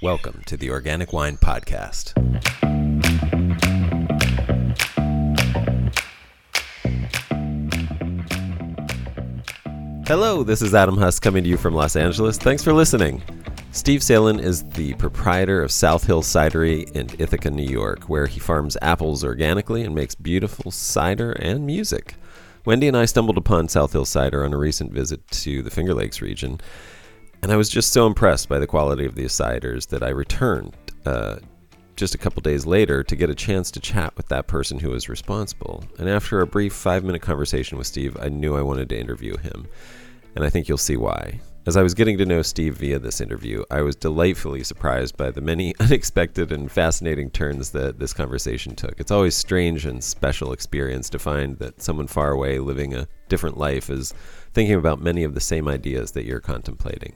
Welcome to the Organic Wine Podcast. Hello, this is Adam Huss coming to you from Los Angeles. Thanks for listening. Steve Selin is the proprietor of South Hill Cidery in Ithaca, New York, where he farms apples organically and makes beautiful cider and music. Wendy and I stumbled upon South Hill Cider on a recent visit to the Finger Lakes region, and I was just so impressed by the quality of these ciders that I returned uh, just a couple days later to get a chance to chat with that person who was responsible. And after a brief five minute conversation with Steve, I knew I wanted to interview him. And I think you'll see why. As I was getting to know Steve via this interview, I was delightfully surprised by the many unexpected and fascinating turns that this conversation took. It's always strange and special experience to find that someone far away living a different life is thinking about many of the same ideas that you're contemplating.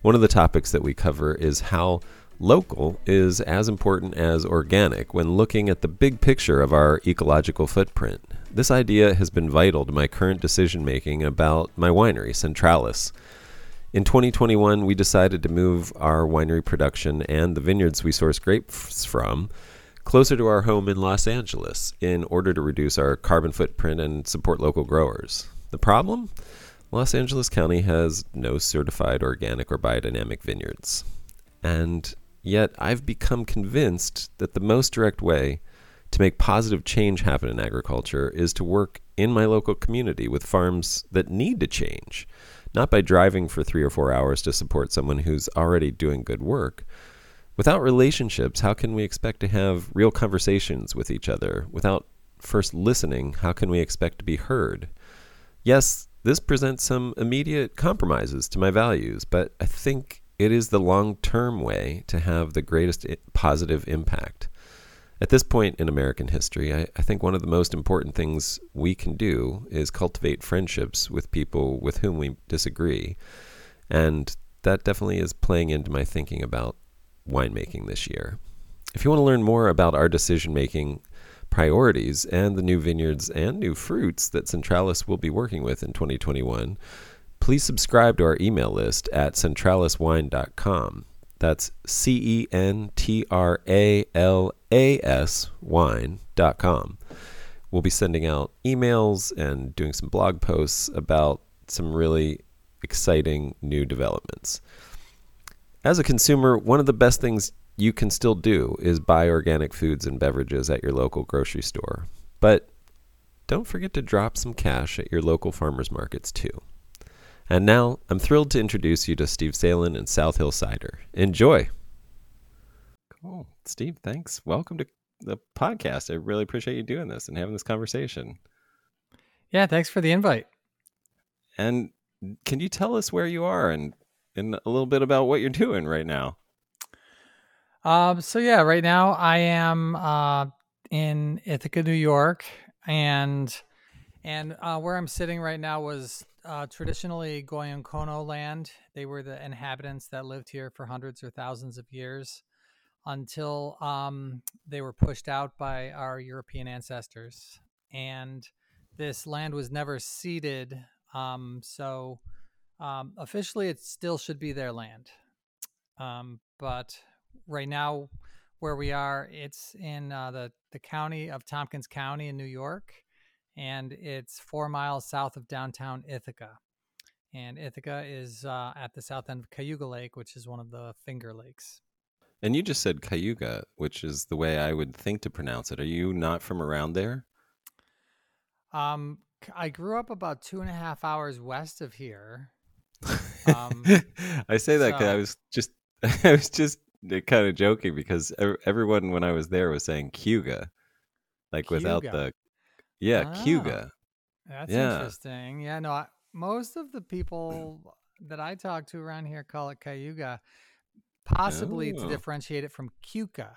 One of the topics that we cover is how local is as important as organic when looking at the big picture of our ecological footprint. This idea has been vital to my current decision making about my winery, Centralas. In 2021, we decided to move our winery production and the vineyards we source grapes from closer to our home in Los Angeles in order to reduce our carbon footprint and support local growers. The problem? Los Angeles County has no certified organic or biodynamic vineyards. And Yet I've become convinced that the most direct way to make positive change happen in agriculture is to work in my local community with farms that need to change, not by driving for three or four hours to support someone who's already doing good work. Without relationships, how can we expect to have real conversations with each other? Without first listening, how can we expect to be heard? Yes, this presents some immediate compromises to my values, but I think it is the long term way to have the greatest positive impact. At this point in American history, I, I, think one of the most important things we can do is cultivate friendships with people with whom we disagree. And that definitely is playing into my thinking about winemaking this year. If you want to learn more about our decision making priorities and the new vineyards and new fruits that Centralas will be working with in 2021, please subscribe to our email list at centralaswine.com. That's C E N T R A L A S wine.com. We'll be sending out emails and doing some blog posts about some really exciting new developments. As a consumer, one of the best things you can still do is buy organic foods and beverages at your local grocery store. But don't forget to drop some cash at your local farmers markets too. And now I'm thrilled to introduce you to Steve Selin and South Hill Cider. Enjoy. Cool. Steve, thanks. Welcome to the podcast. I really appreciate you doing this and having this conversation. Yeah, thanks for the invite. And can you tell us where you are and, and a little bit about what you're doing right now? Um, so yeah, right now I am uh, in Ithaca, New York, and and uh, where I'm sitting right now was uh, traditionally Goyonkono land. They were the inhabitants that lived here for hundreds or thousands of years until um, they were pushed out by our European ancestors. And this land was never ceded. Um, so um, officially, it still should be their land. Um, but right now, where we are, it's in uh, the, the county of Tompkins County in New York and it's four miles south of downtown Ithaca. And Ithaca is uh, at the south end of Cayuga Lake, which is one of the Finger Lakes. And you just said Cayuga, which is the way I would think to pronounce it. Are you not from around there? Um, I grew up about two and a half hours west of here. Um, I say that because so, I was just, I was just kind of joking because everyone when I was there was saying Cayuga, like Cayuga. without the yeah, oh, That's yeah. interesting. Yeah, no, I, most of the people that I talk to around here call it Cayuga, possibly oh. to differentiate it from Keuka,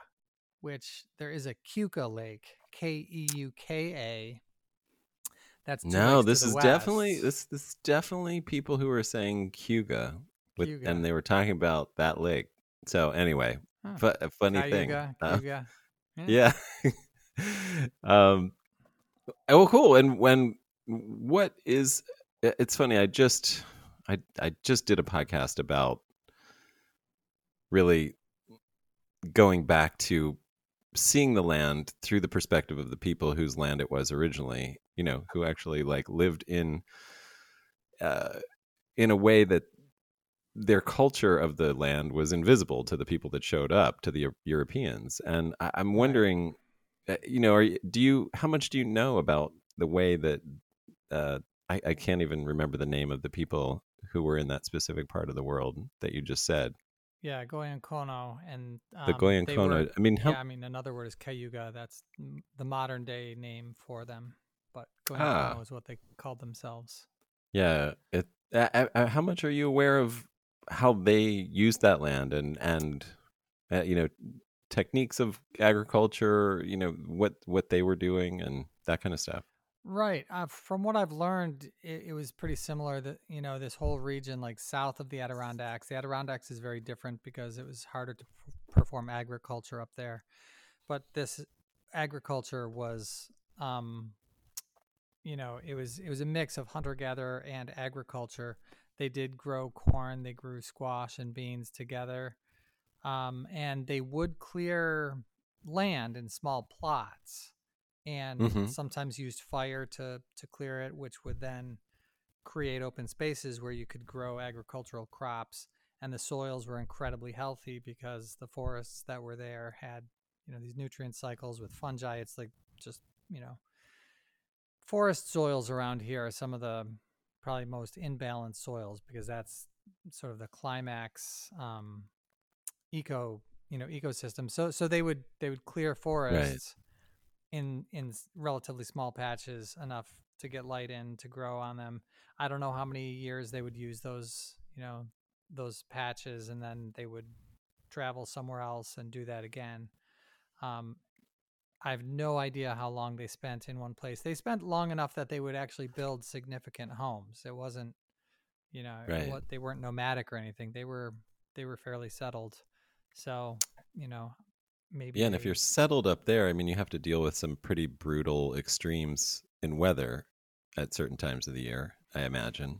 which there is a Keuka Lake, K E U K A. That's no. This is west. definitely this. This is definitely people who are saying Keuga, with, and they were talking about that lake. So anyway, huh. f- funny Cayuga, thing. Cayuga. Uh, yeah. yeah. um, Oh, well, cool. And when what is it's funny, I just I I just did a podcast about really going back to seeing the land through the perspective of the people whose land it was originally, you know, who actually like lived in uh, in a way that their culture of the land was invisible to the people that showed up to the Europeans. And I, am wondering, uh, you know, are, do you how much do you know about the way that uh, I, I can't even remember the name of the people who were in that specific part of the world that you just said. Yeah, Goyon-Kono and um, the Goyon-Kono. I mean, how... yeah, I mean another word is Cayuga. That's the modern day name for them, but Goyon-Kono ah. is what they called themselves. Yeah. It, uh, uh, how much are you aware of how they used that land and and uh, you know techniques of agriculture? You know what what they were doing and that kind of stuff. Right. Uh, from what I've learned, it, it, was pretty similar. That you know, this whole region, like south of the Adirondacks, the Adirondacks is very different because it was harder to p- perform agriculture up there. But this agriculture was, um, you know, it was it was a mix of hunter gatherer and agriculture. They did grow corn, they grew squash and beans together, um, and they would clear land in small plots and mm-hmm. sometimes used fire to to clear it, which would then create open spaces where you could grow agricultural crops. And the soils were incredibly healthy because the forests that were there had you know these nutrient cycles with fungi. It's like just you know forest soils around here are some of the probably most imbalanced soils because that's sort of the climax um, eco you know ecosystem. So so they would they would clear forests in in relatively small patches enough to get light in to grow on them. I don't know how many years they would use those, you know, those patches and then they would travel somewhere else and do that again. Um, I have no idea how long they spent in one place. They spent long enough that they would actually build significant homes. It wasn't, you know, right. what they weren't nomadic or anything. They were they were fairly settled. So, you know, maybe. Yeah, and if you're settled up there, I mean, you have to deal with some pretty brutal extremes in weather at certain times of the year. I imagine.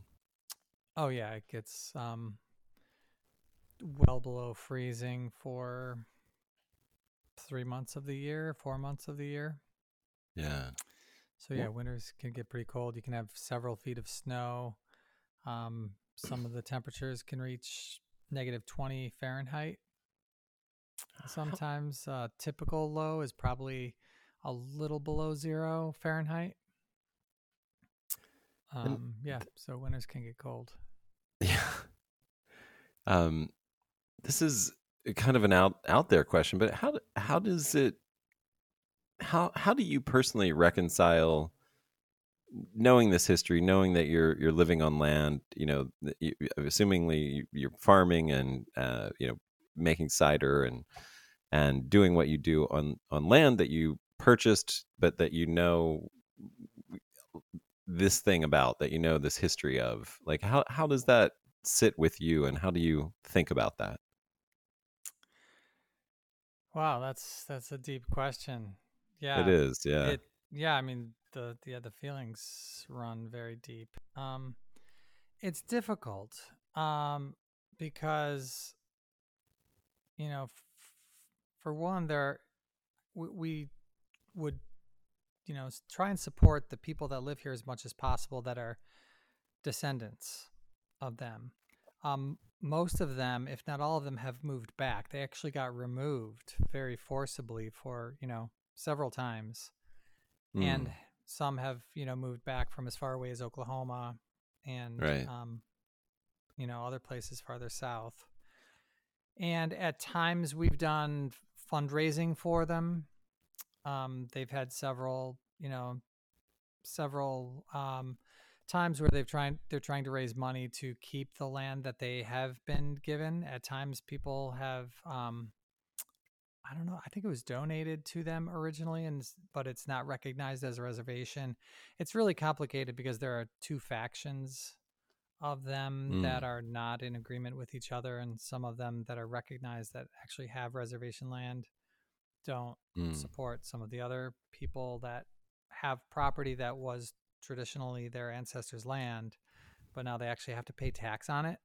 Oh yeah, it gets um, well below freezing for three months of the year, four months of the year. Yeah. So yeah, winters can get pretty cold. You can have several feet of snow. Um, some of the temperatures can reach negative 20 Fahrenheit. Sometimes uh, typical low is probably a little below zero Fahrenheit. Um, yeah, so winters can get cold. Yeah. Um, this is kind of an out out there question, but how how does it how how do you personally reconcile knowing this history, knowing that you're you're living on land, you know, you, assumingly you're farming and uh, you know making cider and and doing what you do on on land that you purchased but that you know this thing about that you know this history of? Like how how does that sit with you and how do you think about that wow that's that's a deep question. Yeah it is yeah. it, yeah i mean the yeah the feelings run very deep. Um it's difficult um because you know, f- for one, there we, we would you know try and support the people that live here as much as possible that are descendants of them. Um, most of them, if not all of them, have moved back. They actually got removed very forcibly for you know several times, mm. and some have you know moved back from as far away as Oklahoma and right. um, you know other places farther south. And at times we've done fundraising for them. Um, they've had several, you know, several um, times where they've tried they're trying to raise money to keep the land that they have been given. At times, people have, um, I don't know, I think it was donated to them originally, and but it's not recognized as a reservation. It's really complicated because there are two factions of them mm. that are not in agreement with each other, and some of them that are recognized that actually have reservation land don't mm. support some of the other people that have property that was traditionally their ancestors' land, but now they actually have to pay tax on it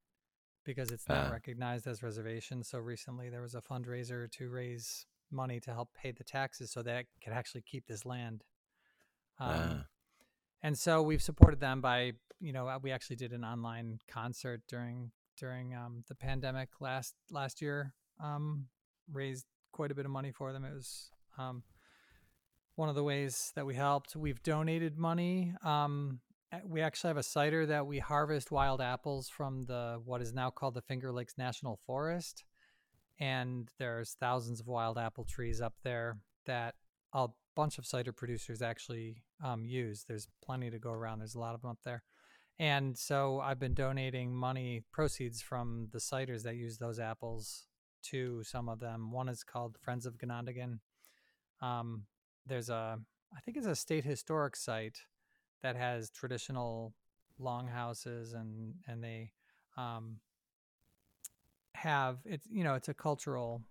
because it's not Ah. recognized as reservation. So recently there was a fundraiser to raise money to help pay the taxes so that could actually keep this land. Um, Ah. and so we've supported them by you know uh, we actually did an online concert during during um, the pandemic last last year um, raised quite a bit of money for them it was um, one of the ways that we helped we've donated money um, we actually have a cider that we harvest wild apples from the what is now called the finger lakes national forest and there's thousands of wild apple trees up there that a bunch of cider producers actually um, use. There's plenty to go around. There's a lot of them up there. And so I've been donating money proceeds from the ciders that use those apples to some of them. One is called Friends of Ganondagan. Um, there's a, I think it's a state historic site that has traditional longhouses and and they um, have it's you know it's a cultural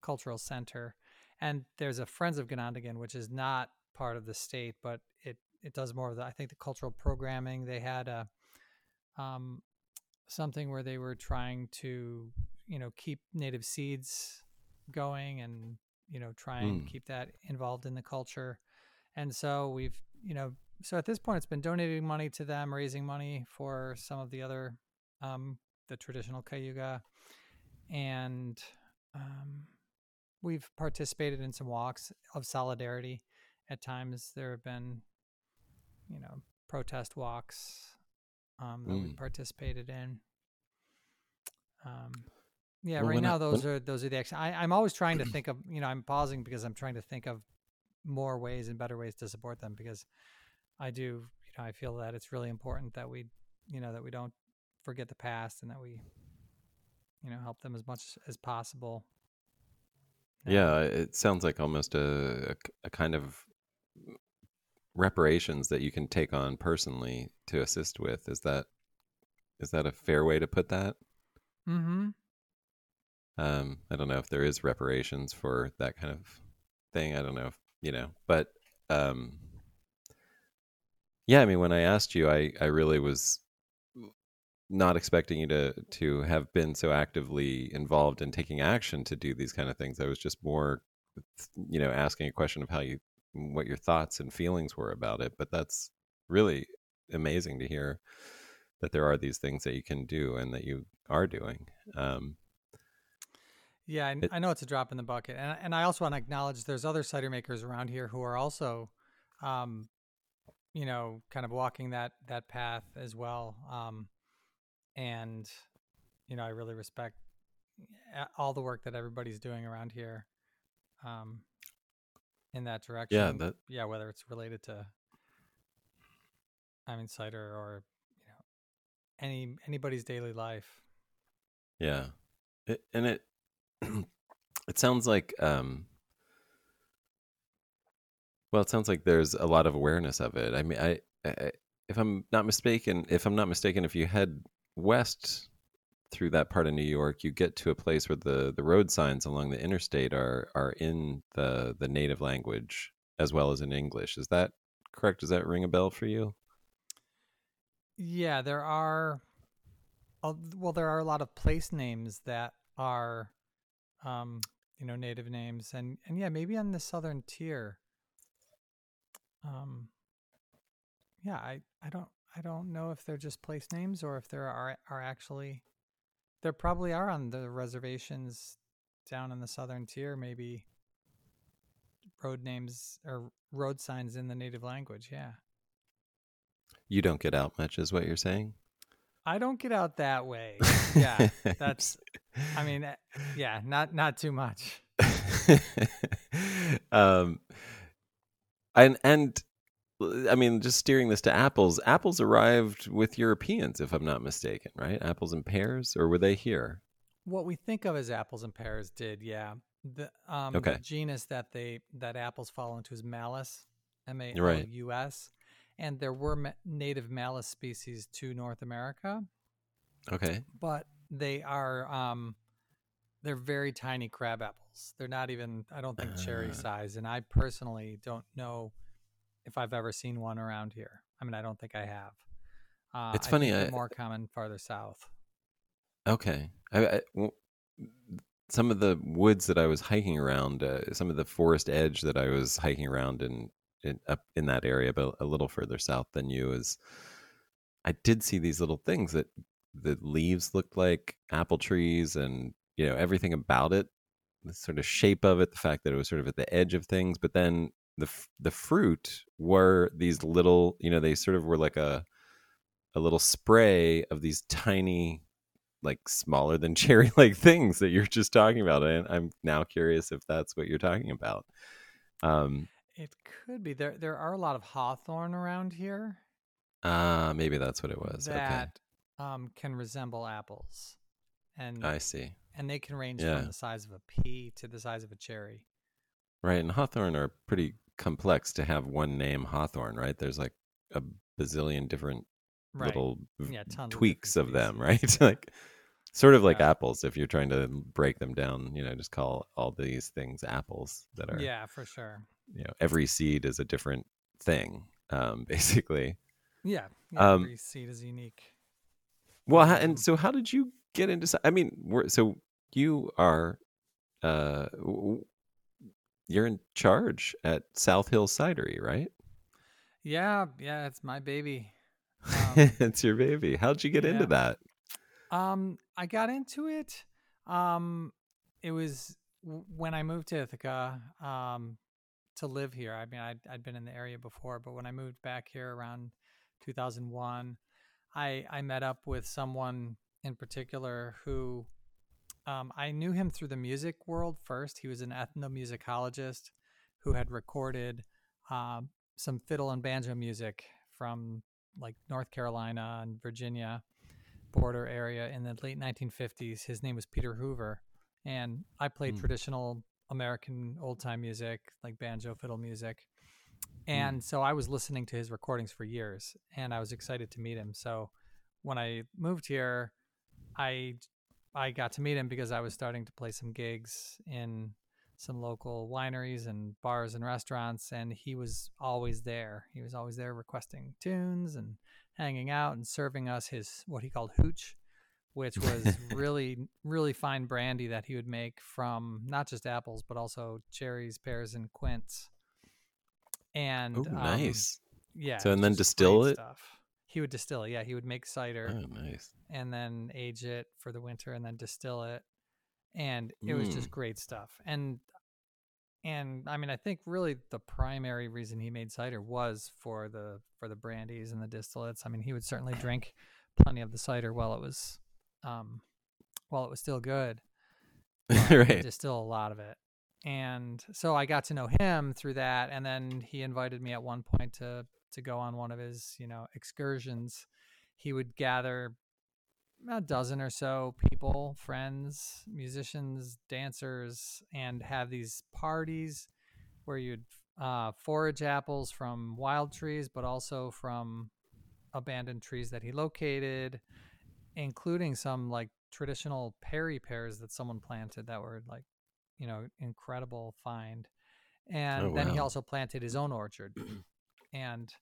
cultural center and there's a Friends of Ganondagan, which is not part of the state, but it it does more of the I think the cultural programming. They had a um, something where they were trying to you know keep native seeds going and you know try and Mm. keep that involved in the culture. And so we've you know so at this point it's been donating money to them, raising money for some of the other um, the traditional Cayuga, and um, we've participated in some walks of solidarity. At times, there have been, you know, protest walks um, that we Mm. participated in. Um, yeah, Well, right when I- now those when- are those are the. I, I'm always trying to think of, you know, I'm pausing because I'm trying to think of more ways and better ways to support them because I do, you know, I feel that it's really important that we, you know, that we don't forget the past and that we, you know, help them as much as possible. now. Yeah, it sounds like almost a, a kind of reparations that you can take on personally to assist with. Is that is that a fair way to put that? Mm-hmm. Um, I don't know if there is reparations for that kind of thing. I don't know if you know, but um, yeah. I mean, when I asked you, I I really was not expecting you to to have been so actively involved in taking action to do these kind of things. I was just more, you know, asking a question of how you what your thoughts and feelings were about it. But that's really amazing to hear that there are these things that you can do and that you are doing. Um, Yeah, I, It- I know it's a drop in the bucket, and and I also want to acknowledge there's other cider makers around here who are also, um, you know, kind of walking that that path as well. Um, and you know, I really respect all the work that everybody's doing around here, um, in that direction. yeah, that yeah, whether it's related to, I mean, cider or you know, any anybody's daily life. Yeah, it, and it it sounds like um, well, it sounds like there's a lot of awareness of it. I mean, I, I if I'm not mistaken, if I'm not mistaken, if you head west through that part of New York, you get to a place where the the road signs along the interstate are are in the the native language as well as in English. Is that correct? Does that ring a bell for you? Yeah, there are. a- Well, there are a lot of place names that are, um, you know, native names, and and yeah, maybe on the southern tier. Um, yeah, I I don't I don't know if they're just place names or if there are are actually, there probably are on the reservations down in the southern tier. Maybe road names or road signs in the native language. Yeah. You don't get out much, is what you're saying? I don't get out that way. Yeah, that's. I mean, eh, yeah, not not too much. um, and and I mean, just steering this to apples. Apples arrived with Europeans, if I'm not mistaken, right? Apples and pears, or were they here? What we think of as apples and pears did, yeah. The um Okay. the genus that they that apples fall into is Malus, M A L. U S, and there were ma- native Malus species to North America, Okay, but they are um they're very tiny crab apples. They're not even I don't think cherry Ah. size, and I personally don't know if I've ever seen one around here. I mean, I don't think I have. Uh, It's I funny, I- more common farther south. Okay. I, I, well, some of the woods that I was hiking around, uh, some of the forest edge that I was hiking around in, in up in that area, but a little further south than you, is I did see these little things that the leaves looked like apple trees, and you know everything about it, the sort of shape of it, the fact that it was sort of at the edge of things, but then the the fruit were these little, you know, they sort of were like a a little spray of these tiny like smaller than cherry like things that you're just talking about and i'm now curious if that's what you're talking about. Um it could be. There there are a lot of hawthorn around here. Uh maybe that's what it was. That okay. Um can resemble apples and i see and they can range yeah. from the size of a pea to the size of a cherry right and hawthorn are pretty complex to have one name hawthorn right there's like a bazillion different right. little yeah, tweaks of, of them, right? like sort of like yeah. apples. If you're trying to break them down, you know, just call all these things apples that are yeah, for sure. You know, every seed is a different thing, um, basically. Yeah, yeah um, every seed is unique. Well, and um so how did you get into? I mean, so you are, uh, you're in charge at South Hill Cidery, right? Yeah, yeah, it's my baby. Um, it's your baby. How'd you get yeah. into that? Um, I got into it. Um, it was when I moved to Ithaca. Um, to live here. I mean, I'd, I'd been in the area before, but when I moved back here around 2001, I I met up with someone in particular who um, I knew him through the music world first. He was an ethnomusicologist who had recorded uh, some fiddle and banjo music from like North Carolina and Virginia border area in the late 1950s. His name was Peter Hoover, and I played mm. traditional American old time music, like banjo, fiddle music. Hmm. And mm. so I was listening to his recordings for years, and I was excited to meet him. So when I moved here, I I got to meet him because I was starting to play some gigs in some local wineries and bars and restaurants and he was always there he was always there requesting tunes and hanging out and serving us his what he called hooch which was really really fine brandy that he would make from not just apples but also cherries pears and quince and Ooh, nice um, yeah so and then distill it stuff. he would distill it yeah he would make cider oh nice and then age it for the winter and then distill it and it mm. was just mm. great stuff. And and I mean, I think really the primary reason he made cider was for the for the brandies and the distillates. I mean, he would certainly drink plenty of the cider while it was um while it was still good. right. Distill a lot of it. And so I got to know him through that and then he invited me at one point to to go on one of his, you know, excursions. He would gather a dozen or so people, friends, musicians, dancers, and have these parties where you'd uh, forage apples from wild trees, but also from abandoned trees that he located, including some like traditional Perry pears that someone planted that were like, you know, incredible find. Oh, and oh, then wow. he also planted his own orchard. and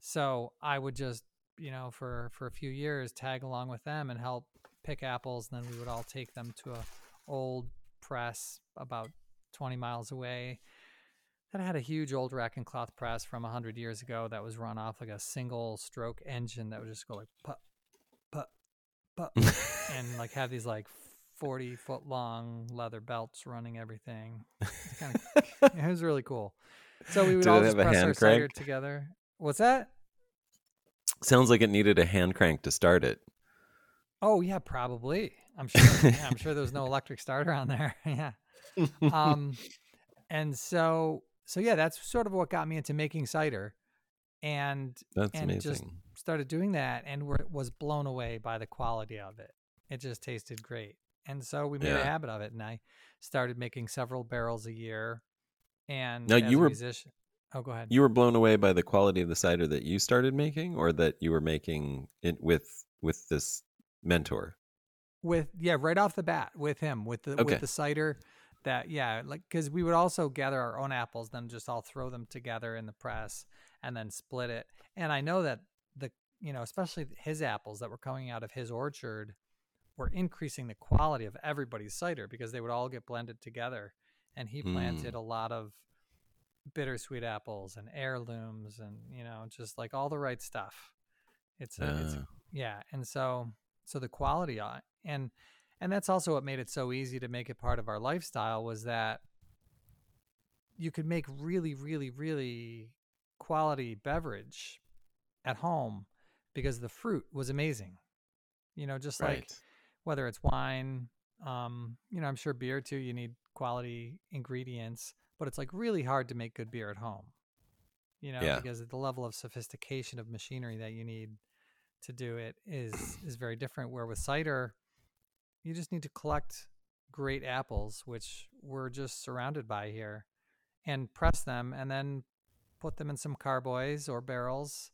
so I would just you know, for for a few years, tag along with them and help pick apples. And then we would all take them to a old press about 20 miles away that had a huge old rack and cloth press from 100 years ago that was run off like a single stroke engine that would just go like put put put and like have these like 40 foot long leather belts running everything kind of, it was really cool so we would Did all just press our cider together what's that Sounds like it needed a hand crank to start it. Oh yeah, probably. I'm sure. yeah, I'm sure there was no electric starter on there. yeah. Um, and so so yeah, that's sort of what got me into making cider, and that's and amazing. just started doing that, and was blown away by the quality of it. It just tasted great, and so we made yeah. a habit of it, and I started making several barrels a year. And now you were musician, Oh, go ahead. You were blown away by the quality of the cider that you started making, or that you were making it with with this mentor. With yeah, right off the bat with him with the okay. with the cider. That yeah, like because we would also gather our own apples, then just all throw them together in the press and then split it. And I know that the you know especially his apples that were coming out of his orchard were increasing the quality of everybody's cider because they would all get blended together. And he planted Mm. a lot of bittersweet apples and heirlooms and you know just like all the right stuff. It's a, it's Ah, yeah, and so so the quality and and that's also what made it so easy to make it part of our lifestyle was that you could make really really really quality beverage at home because the fruit was amazing. You know, just like right. Whether it's wine, um, you know, I'm sure beer too, you need quality ingredients, but it's like really hard to make good beer at home. You know, Yeah. because the level of sophistication of machinery that you need to do it is is very different. Where with cider, you just need to collect great apples, which we're just surrounded by here, and press them and then put them in some carboys or barrels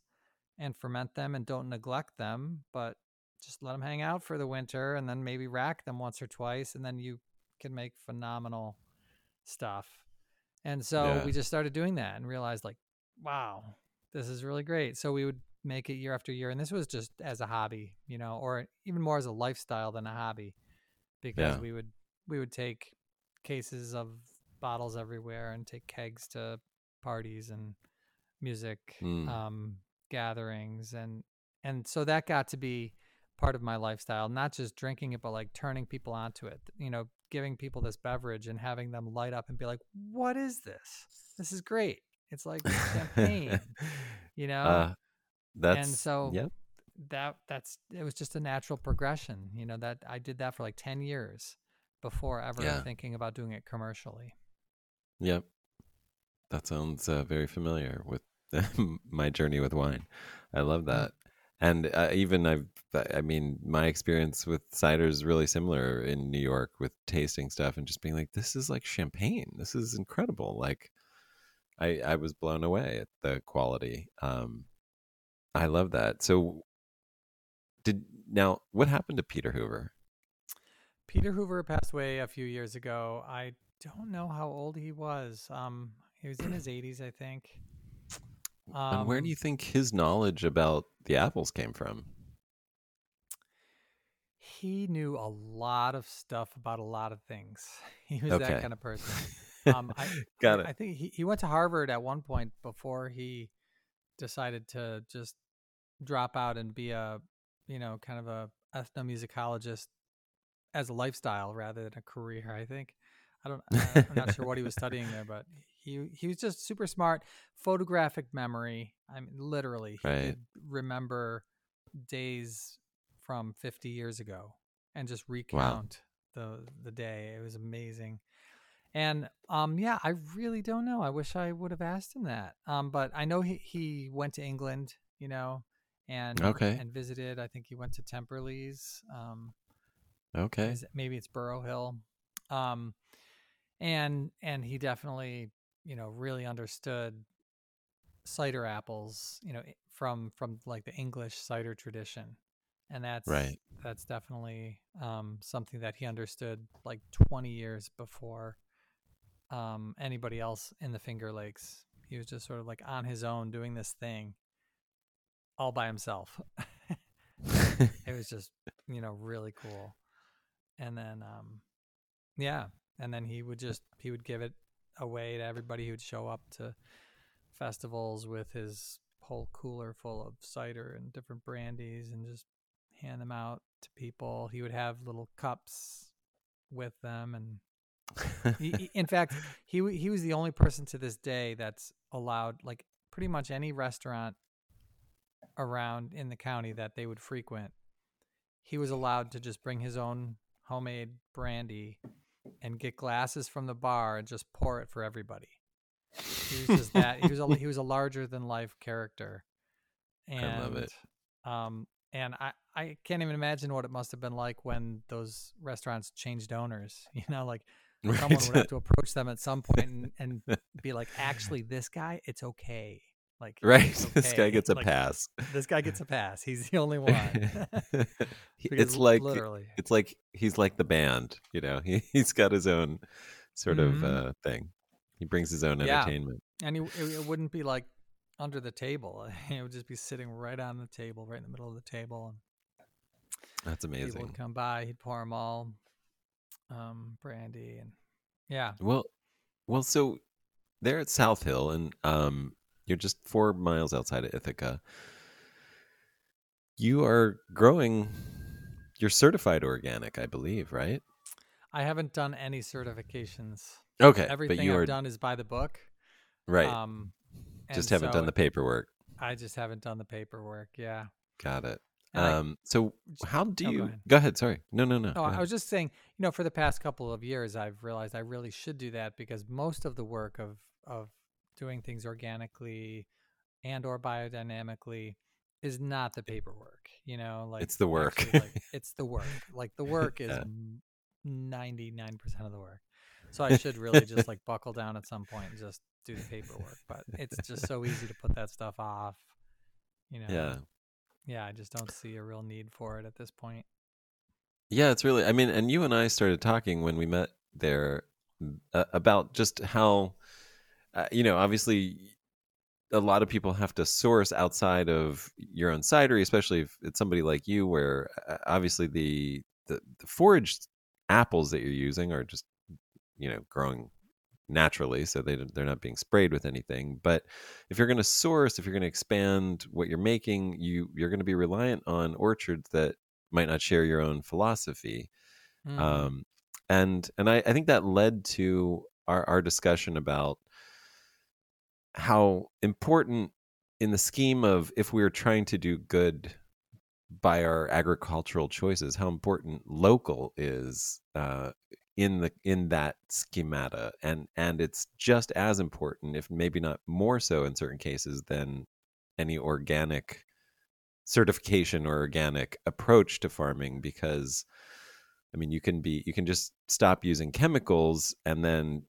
and ferment them and don't neglect them, but just let them hang out for the winter and then maybe rack them once or twice and then you can make phenomenal stuff. And so Yeah. we just started doing that and realized like, wow, this is really great. So we would make it year after year and this was just as a hobby, you know, or even more as a lifestyle than a hobby because Yeah. we would we would take cases of bottles everywhere and take kegs to parties and music Mm. um, gatherings and and so that got to be part of my lifestyle not just drinking it but like turning people onto it you know giving people this beverage and having them light up and be like what is this this is great it's like champagne you know Uh, that's and so- yep. that that's it was just a natural progression you know that i did that for like 10 years before ever Yeah. thinking about doing it commercially Yep. That sounds uh, very familiar with my journey with wine. I love that. And uh, even I've, I mean, my experience with cider is really similar in New York with tasting stuff and just being like, this is like champagne. This is incredible. Like, I, I was blown away at the quality. Um, I love that. So, did now what happened to Peter Hoover? Peter Hoover passed away a few years ago. I don't know how old he was. Um, he was in his 80s, I think. and where do Um, you think his knowledge about the apples came from? He knew a lot of stuff about a lot of things. He was that kind of person. Um, I, Got it. I think he, he went to Harvard at one point before he decided to just drop out and be a, you know, kind of a ethnomusicologist as a lifestyle rather than a career. I think. I don't. I'm not sure what he was studying there, but he he was just super smart. Photographic memory. I mean, literally, he Right. could remember days from 50 years ago and just recount the the day. It was amazing. And um yeah, I really don't know. I wish I would have asked him that. Um but I know he he went to England, you know, and Okay. and visited. I think he went to Temperley's. Um Okay. maybe it's Burrow Hill. Um and and he definitely, you know, really understood cider apples, you know, from from like the English cider tradition. And that's Right. that's definitely um something that he understood like 20 years before um anybody else in the Finger Lakes. He was just sort of like on his own doing this thing all by himself. it was just you know really cool and then um yeah and then he would just he would give it away to everybody who would show up to festivals with his whole cooler full of cider and different brandies and just hand them out to people. He would have little cups with them and he- in fact he he was the only person to this day that's allowed like pretty much any restaurant around in the county that they would frequent. He was allowed to just bring his own homemade brandy and get glasses from the bar and just pour it for everybody he was just that he was a, he was a larger than life character and I love it. um and i i can't even imagine what it must have been like when those restaurants changed owners you know like someone Right. would have to approach them at some point and, and be like, actually, this guy, it's okay. Like, right. it's This guy gets a Like, pass. This guy gets a pass. He's the only one. It's like literally. it's like he's like the band, you know. He he's got his own sort Mhm. of uh, thing. He brings his own Yeah. entertainment. And he, it, it wouldn't be like under the table. It would just be sitting right on the table, right in the middle of the table. That's People amazing. would come by, he'd pour them all um, brandy and yeah. Well, well, so they're at South Hill, and um, you're just four miles outside of Ithaca. You are growing. You're certified organic, I believe, right? I haven't done any certifications. Okay, Everything but you I've are done is by the book. right. Um, just haven't so done the paperwork. I just haven't done the paperwork. Yeah. Got it. Um, so how do oh, go you? ahead. Go ahead. Sorry. No, no, no. No, I was just saying, you know, for the past couple of years, I've realized I really should do that because most of the work of of doing things organically and or biodynamically is not the paperwork. You know, like It's the work. actually, like, it's the work. Like the work is Yeah. ninety nine percent of the work. So I should really just like buckle down at some point and just do the paperwork. But it's just so easy to put that stuff off. You know. yeah. Yeah. I just don't see a real need for it at this point. Yeah, it's really. I mean, and you and I started talking when we met there uh, about just how, uh, you know, obviously, a lot of people have to source outside of your own cidery, especially if it's somebody like you, where uh, obviously the, the the foraged apples that you're using are just, you know, growing naturally, so they they're not being sprayed with anything. But if you're going to source, if you're going to expand what you're making, you you're going to be reliant on orchards that might not share your own philosophy Mhm. um, and and I, I think that led to our, our discussion about how important in the scheme of if we are trying to do good by our agricultural choices how important local is uh, in the in that schemata. And and it's just as important if maybe not more so in certain cases than any organic certification or organic approach to farming because I mean, you can be you can just stop using chemicals and then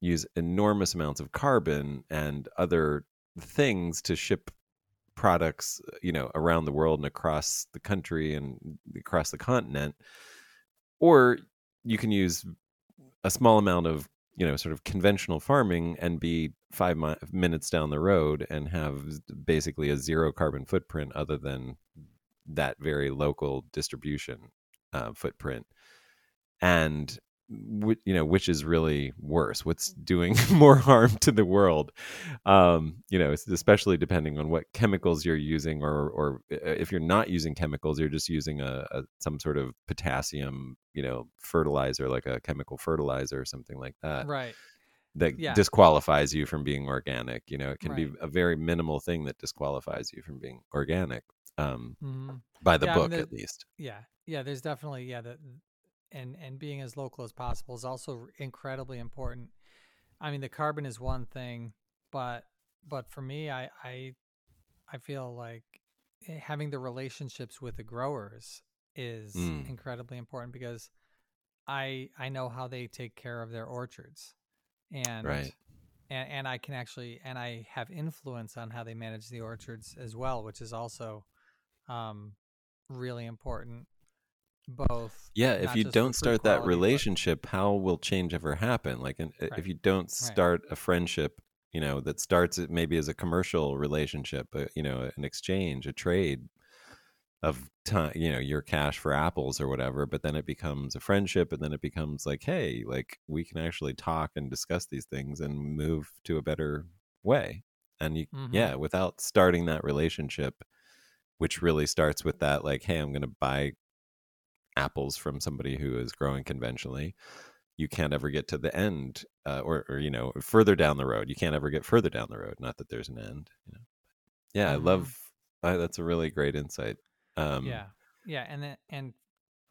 use enormous amounts of carbon and other things to ship products, you know, around the world and across the country and across the continent. Or you can use a small amount of, you know, sort of conventional farming and be five mi- minutes down the road and have basically a zero carbon footprint other than that very local distribution uh, footprint and you know which is really worse what's doing more harm to the world um you know especially depending on what chemicals you're using or or if you're not using chemicals you're just using a, a some sort of potassium you know fertilizer like a chemical fertilizer or something like that right. that Yeah. disqualifies you from being organic you know it can be a very minimal thing that disqualifies you from being organic um hmm by the Yeah, I mean, book at least Yeah, yeah. There's definitely yeah the and and being as local as possible is also incredibly important. I mean, the carbon is one thing, but but for me, I I I feel like eh, having the relationships with the growers is Mm. incredibly important because I I know how they take care of their orchards, and Right. and and I can actually and I have influence on how they manage the orchards as well, which is also um, really important. Both, Yeah, if you don't start that quality, but- relationship, how will change ever happen? Like, uh, Right. if you don't start a friendship, you know, that starts it maybe as a commercial relationship, uh, you know, an exchange, a trade of time, you know, your cash for apples or whatever, but then it becomes a friendship, and then it becomes like, hey, like we can actually talk and discuss these things and move to a better way. And you, Mhm. yeah, without starting that relationship, which really starts with that, like, hey, I'm going to buy apples from somebody who is growing conventionally you can't ever get to the end uh, or, or you know further down the road. You can't ever get further down the road not that there's an end you know. Yeah i love I, that's a really great insight um yeah, yeah, and then and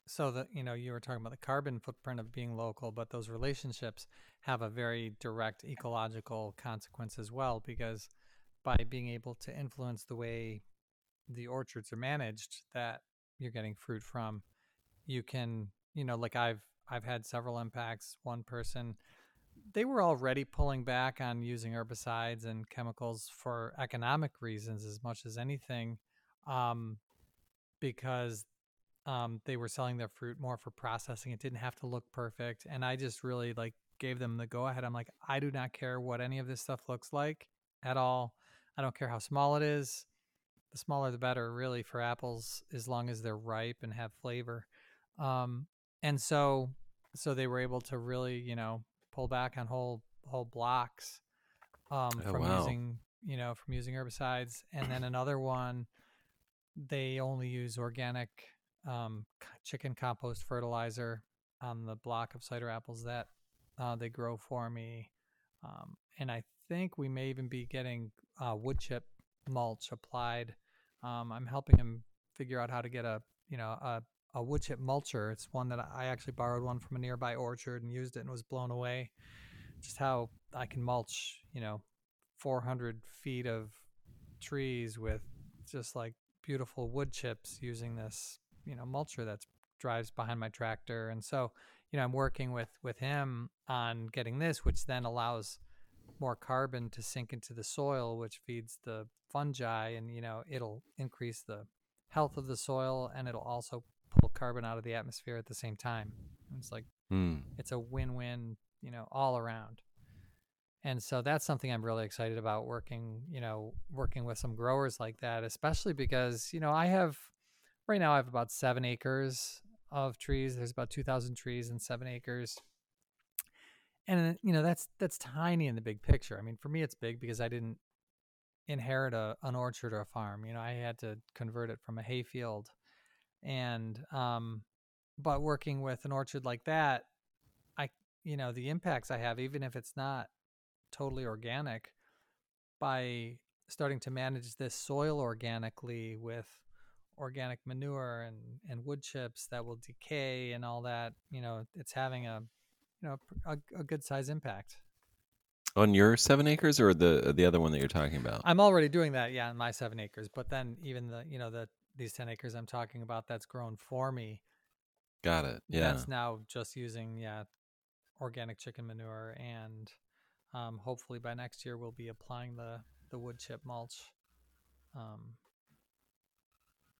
so that you know you were talking about the carbon footprint of being local, but those relationships have a very direct ecological consequence as well because by being able to influence the way the orchards are managed that you're getting fruit from, you can you know like I've I've had several impacts. One person they were already pulling back on using herbicides and chemicals for economic reasons as much as anything. Um, because um, they were selling their fruit more for processing. It didn't have to look perfect, and I just really like gave them the go ahead. I'm like, I do not care what any of this stuff looks like at all. I don't care how small it is. the smaller the better, really, for apples, as long as they're ripe and have flavor. Um, and so, so they were able to really, you know, pull back on whole whole blocks um, Oh, from wow. using, you know, from using herbicides. And then another one, they only use organic um, chicken compost fertilizer on the block of cider apples that uh, they grow for me. Um, and I think we may even be getting uh, wood chip mulch applied. Um, I'm helping him figure out how to get a you know a, a wood chip mulcher. It's one that I actually borrowed one from a nearby orchard and used it and was blown away. Just how I can mulch you know 400 feet of trees with just like beautiful wood chips using this you know mulcher that drives behind my tractor and so you know i'm working with with him on getting this which then allows more carbon to sink into the soil which feeds the fungi and you know it'll increase the health of the soil and it'll also pull carbon out of the atmosphere at the same time. It's like Hmm. it's a win-win you know all around. And so that's something i'm really excited about working you know working with some growers like that especially because you know i have right now i have about seven acres of trees. There's about 2000 trees in seven acres. And you know that's that's tiny in the big picture. I mean for me it's big because i didn't inherit a, an orchard or a farm. You know i had to convert it from a hayfield and um but working with an orchard like that i you know the impacts i have even if it's not totally organic by starting to manage this soil organically with organic manure and and wood chips that will decay and all that you know it's having a you know a, a good size impact On your seven acres or the the other one that you're talking about? i'm already doing that yeah in my seven acres but then even the you know the these 10 acres i'm talking about that's grown for me Got it. Yeah. that's now just using yeah organic chicken manure and um, hopefully by next year we'll be applying the the wood chip mulch um,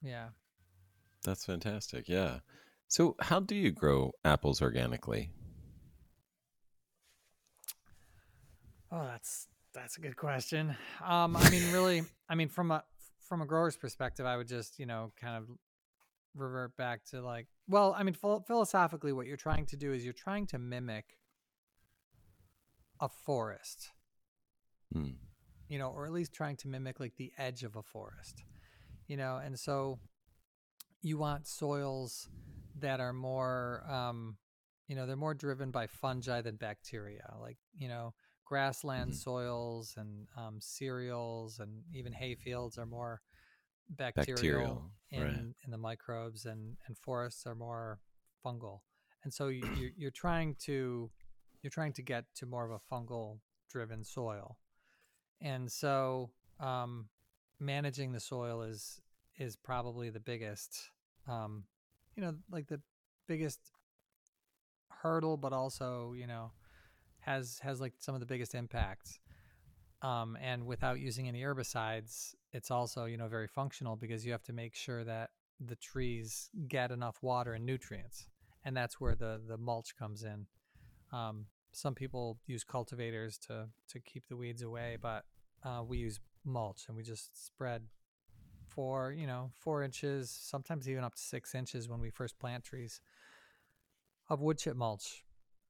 yeah That's fantastic. Yeah. So, how do you grow apples organically? oh that's that's a good question um, i mean really i mean from a from a grower's perspective i would just you know kind of revert back to like well i mean phil- philosophically what you're trying to do is you're trying to mimic a forest Hmm. you know, or at least trying to mimic like the edge of a forest, you know, and so you want soils that are more, um, you know, they're more driven by fungi than bacteria, like, you know, grassland Mhm. soils and um, cereals and even hay fields are more bacterial, Bacterial, in, right. in the microbes and, and forests are more fungal. And so you, you're, you're trying to, you're trying to get to more of a fungal driven soil and so um, managing the soil is is probably the biggest um, you know like the biggest hurdle but also you know has has like some of the biggest impacts um, and without using any herbicides it's also you know very functional because you have to make sure that the trees get enough water and nutrients and that's where the the mulch comes in. Um, some people use cultivators to to keep the weeds away, but uh, we use mulch and we just spread four, you know, four inches, sometimes even up to six inches when we first plant trees of wood chip mulch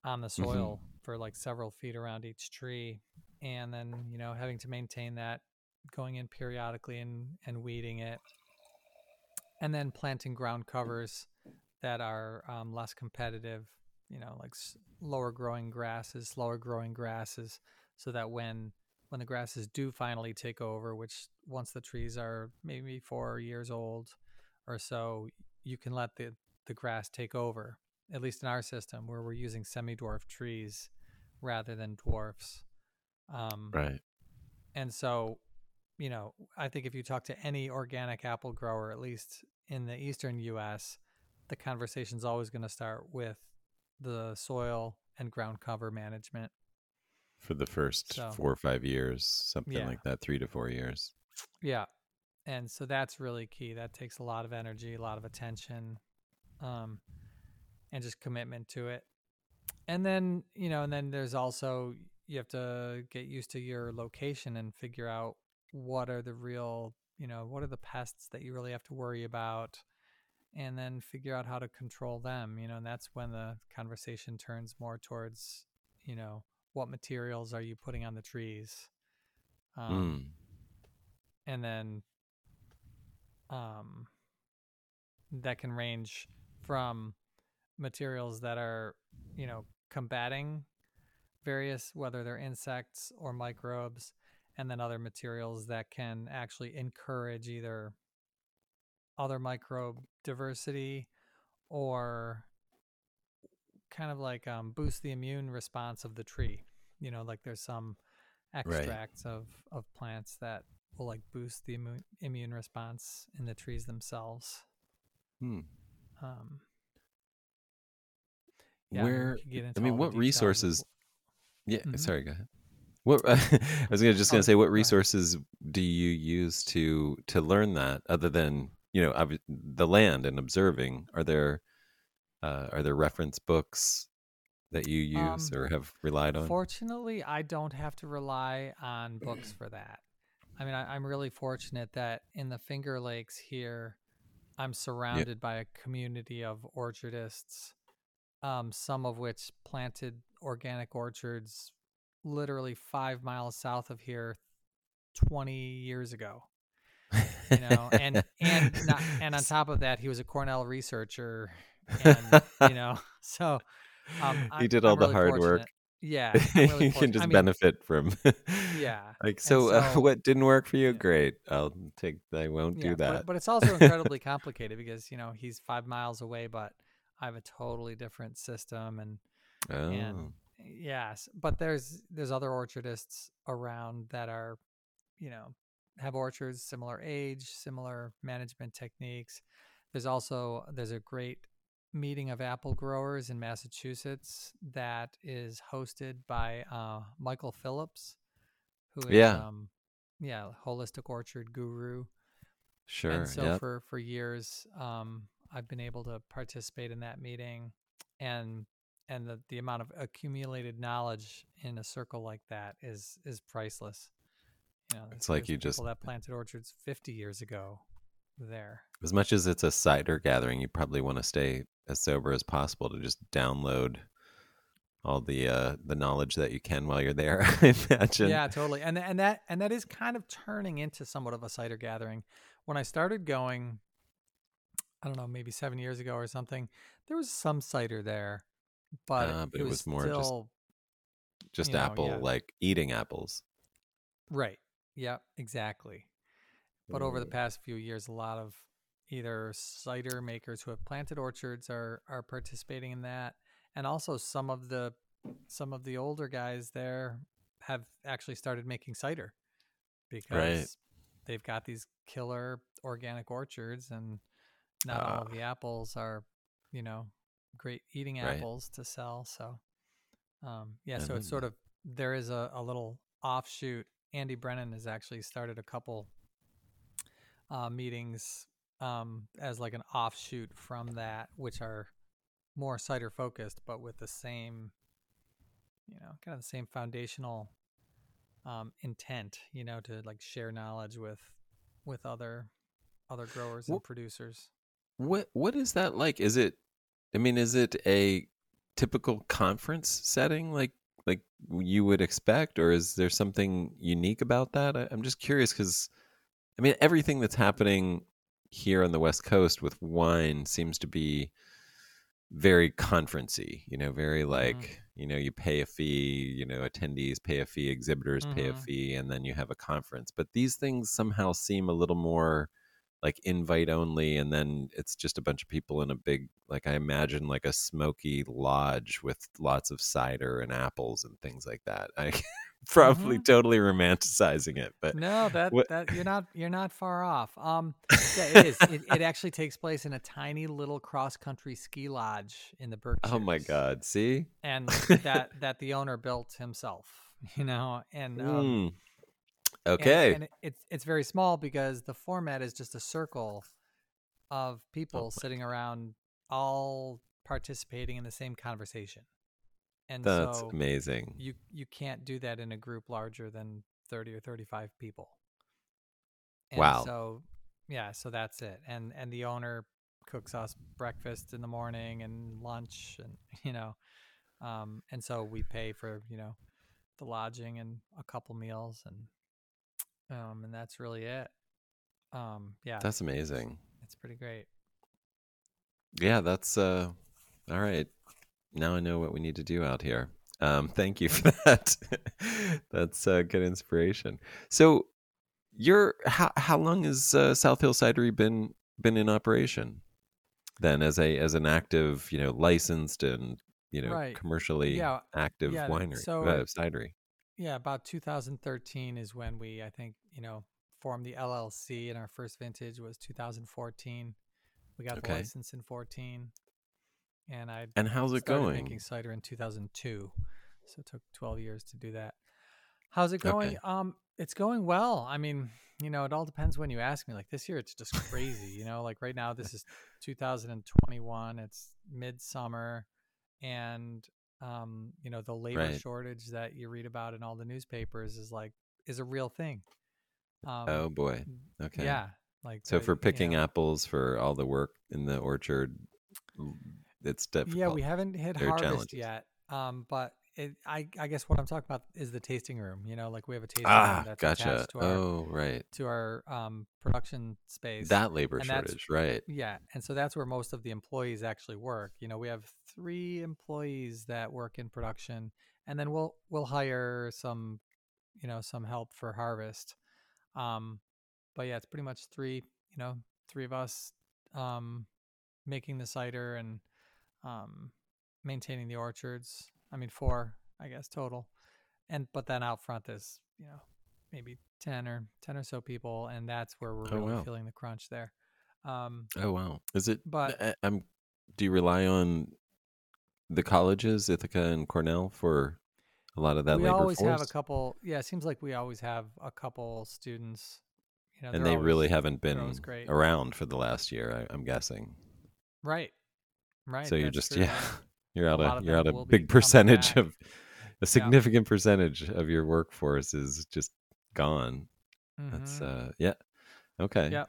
on the soil for like several feet around each tree, and then you know having to maintain that, going in periodically and and weeding it, and then planting ground covers that are um, less competitive you know like s- lower growing grasses slower growing grasses so that when when the grasses do finally take over which once the trees are maybe four years old or so you can let the the grass take over at least in our system where we're using semi-dwarf trees rather than dwarfs um, Right. and so you know i think if you talk to any organic apple grower at least in the eastern us the conversation's always going to start with the soil and ground cover management For the first So- four or five years, something Yeah. like that, three to four years. yeah and so that's really key that takes a lot of energy a lot of attention um, and just commitment to it and then you know and then there's also you have to get used to your location and figure out what are the real you know, what are the pests that you really have to worry about? And then figure out how to control them, you know, and that's when the conversation turns more towards, you know, what materials are you putting on the trees? Um, Mm. and then um, that can range from materials that are you know combating various whether they're insects or microbes and then other materials that can actually encourage either other microbe diversity or kind of like um, boost the immune response of the tree you know like there's some extracts of of plants that will like boost the immu- immune response in the trees themselves. Hmm. Um, yeah, Where I mean, what resources? Yeah, Mhm. sorry. Go ahead. What I was gonna just gonna Oh, say, what resources do you use to to learn that, other than you know the land and observing? Are there uh, are there reference books that you use Um, or have relied on? Fortunately, I don't have to rely on books for that. I mean, I, I'm really fortunate that in the Finger Lakes here, I'm surrounded by a community of orchardists, um, some of which planted organic orchards literally five miles south of here 20 years ago. You know, and and not, and on top of that, he was a Cornell researcher, and you know, so um, he did all the hard fortunate. work. Yeah, really you can just I mean, benefit from. Yeah, like and so, uh, what didn't work for you? yeah. Great, I'll take. I won't yeah, do that. But, but it's also incredibly complicated because you know he's five miles away, but I have a totally different system, and oh, and yes, but there's there's other orchardists around that are, you know, have orchards similar age, similar management techniques. There's also there's a great meeting of apple growers in Massachusetts that is hosted by uh, Michael Phillips, who is Yeah. um, yeah holistic orchard guru. sure. And so yeah. for for years, um, I've been able to participate in that meeting, and and the the amount of accumulated knowledge in a circle like that is is priceless. You know, It's like you just- that planted orchards 50 years ago there. As much as it's a cider gathering, you probably want to stay as sober as possible to just download all the uh, the knowledge that you can while you're there. I imagine. Yeah, totally. And and that and that is kind of turning into somewhat of a cider gathering. When I started going, I don't know, maybe seven years ago or something, there was some cider there, but, Ah, but it, it was, more just still Just know, apple, yeah. like eating apples. right. Yep, exactly. But over the past few years, a lot of either cider makers who have planted orchards are are participating in that, and also some of the some of the older guys there have actually started making cider because they've got these killer organic orchards, and not all of the apples are, you know, great eating Right. apples to sell. So, um, yeah, so it's sort of there is a, a little offshoot. Andy Brennan has actually started a couple uh, meetings um, as like an offshoot from that, which are more cider focused, but with the same, you know, kind of the same foundational um, intent, you know, to like share knowledge with with other other growers and producers. What what is that like? Is it? I mean, is it a typical conference setting like like you would expect, or is there something unique about that? I, I'm just curious because, I mean, everything that's happening here on the West Coast with wine seems to be very conferency, You know, very like you know you pay a fee, you know, attendees pay a fee, exhibitors pay a Mhm. fee, and then you have a conference. But these things somehow seem a little more like invite only and then it's just a bunch of people in a big like i imagine like a smoky lodge with lots of cider and apples and things like that i probably totally romanticizing it but No, that what- that you're not you're not far off. Um, yeah, it is. It, it actually takes place in a tiny little cross country ski lodge in the Berkshires. oh my god see And that that the owner built himself. You know, and um, Mm. And- okay and, it, it's it's very small because the format is just a circle of people my sitting around, all participating in the same conversation. And that's so amazing you you can't do that in a group larger than 30 or 35 people And Wow. So yeah, so that's it. And and the owner cooks us breakfast in the morning and lunch and you know um and so we pay for, you know, the lodging and a couple meals and um and that's really it. Um yeah, That's amazing. it's pretty great. Yeah, that's uh all right. Now I know what we need to do out here. Um thank you for that. that's uh, good inspiration. So you're how how long has uh, South Hill Cidery been been in operation? Then as a as an active, you know, licensed and, you know, Right. commercially Yeah. active yeah, winery, so- uh, cidery. Yeah, about 2013 is when we, I think, you know, formed the LLC, and our first vintage was 2014. We got the license in 14, and I And how's it going? making cider in 2002. So it took 12 years to do that. How's it going? Okay. Um, it's going well. I mean, you know, it all depends when you ask me. Like this year, it's just crazy. you know, like right now, this is 2021. It's midsummer, and um, you know, the labor Right. shortage that you read about in all the newspapers is like is a real thing. Um, Oh boy. Okay. yeah. Like So the- for you picking know, apples for all the work in the orchard, it's difficult. Yeah, we haven't hit There harvest yet. Um, but it, I, I guess what I'm talking about is the tasting room. You know, like we have a tasting ah, room that's gotcha. attached to our Oh, right. to our um, production space. That labor shortage, right? yeah, and so that's where most of the employees actually work. You know, we have three employees that work in production, and then we'll we'll hire some, you know, some help for harvest. Um, but yeah, it's pretty much three. You know, three of us um, making the cider and um, maintaining the orchards. I mean, four, I guess total. And but then out front is you know maybe ten or ten or so people, and that's where we're Oh, really wow. feeling the crunch there. Um, Oh wow. Is it? But- I'm. Do you rely on the colleges, Ithaca and Cornell, for a lot of that we labor always force? have a couple. Yeah, it seems like we always have a couple students. You know, and they really haven't been around for the last year. I, I'm guessing. right, right. so you're just true, yeah, you're out A a, of you're out a big percentage back. of a significant percentage of your workforce is just gone. That's Mhm. uh yeah. Okay. Yeah.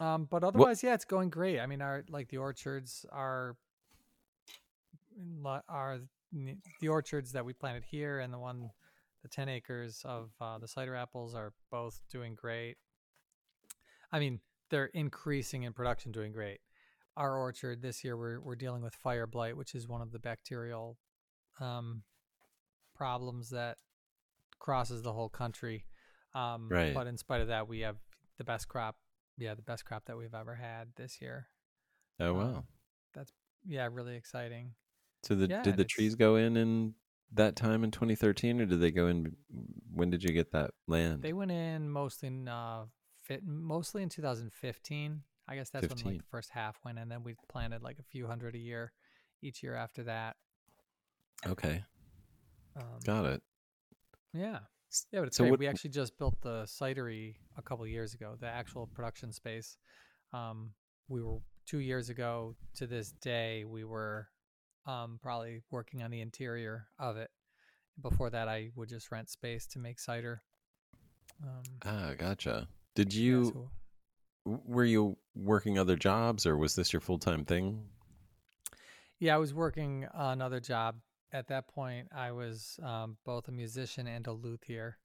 Um, but otherwise, yeah, it's going great. I mean, our like the orchards are are the orchards that we planted here and the one the 10 acres of uh, the cider apples are both doing great. I mean, they're increasing in production, doing great. Our orchard this year, we're we're dealing with fire blight, which is one of the bacterial um, problems that crosses the whole country. Um, Right. But in spite of that, we have the best crop. Yeah, the best crop that we've ever had this year. Oh Um, that's Yeah, really exciting. So the, yeah, did the trees go in in that time in 2013, or did they go in? When did you get that land? They went in mostly in uh, fit mostly in 2015. I guess that's when like the first half went, and then we planted like a few hundred a year each year after that. okay, Um, got it. Yeah. Yeah, but it's so great. what- we actually just built the cidery a couple years ago, the actual production space. Um, we were two years ago to this day, we were um, probably working on the interior of it. Before that, I would just rent space to make cider. Um, Ah, gotcha. Did yeah, you so- were you working other jobs, or was this your full time thing? Yeah, I was working another job. At that point, I was um, both a musician and a luthier.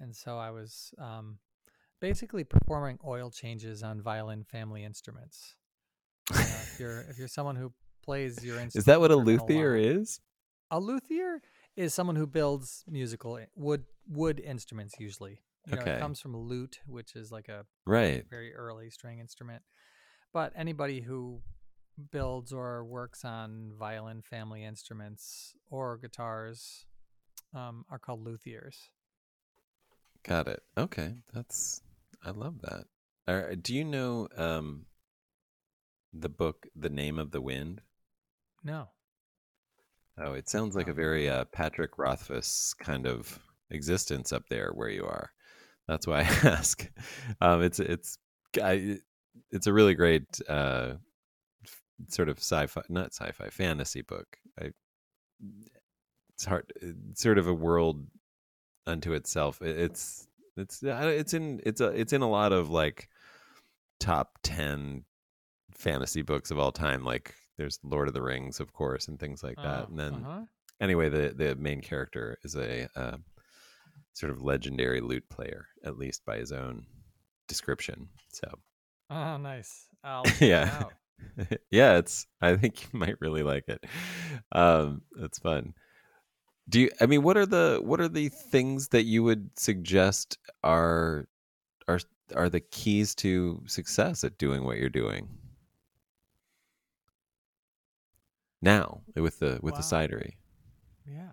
And so I was um, basically performing oil changes on violin family instruments. Know, if you're if you're someone who plays your instrument, Is that what a luthier learn. is? A luthier is someone who builds musical wood wood instruments usually. You know, Okay. it comes from lute, which is like a Right. very early string instrument. But anybody who builds or works on violin family instruments or guitars um, are called luthiers. Got it. Okay, that's I love that. Uh, do you know um, the book, The Name of the Wind? No. Oh, it sounds like a very uh, Patrick Rothfuss kind of existence up there where you are. That's why I ask. Um, it's it's I, it's a really great uh, sort of sci-fi, not sci-fi, fantasy book. I, it's hard. It's sort of a world unto itself. It, it's It's uh, it's in it's a it's in a lot of like top ten fantasy books of all time. Like there's Lord of the Rings, of course, and things like that. Oh, and then uh-huh. anyway, the the main character is a uh, sort of legendary lute player, at least by his own description. So Oh, nice. It yeah, yeah, it's. I think you might really like it. Um, it's fun. Do you? I mean, what are the what are the things that you would suggest are are are the keys to success at doing what you're doing now with the with the Wow. cidery? Yeah,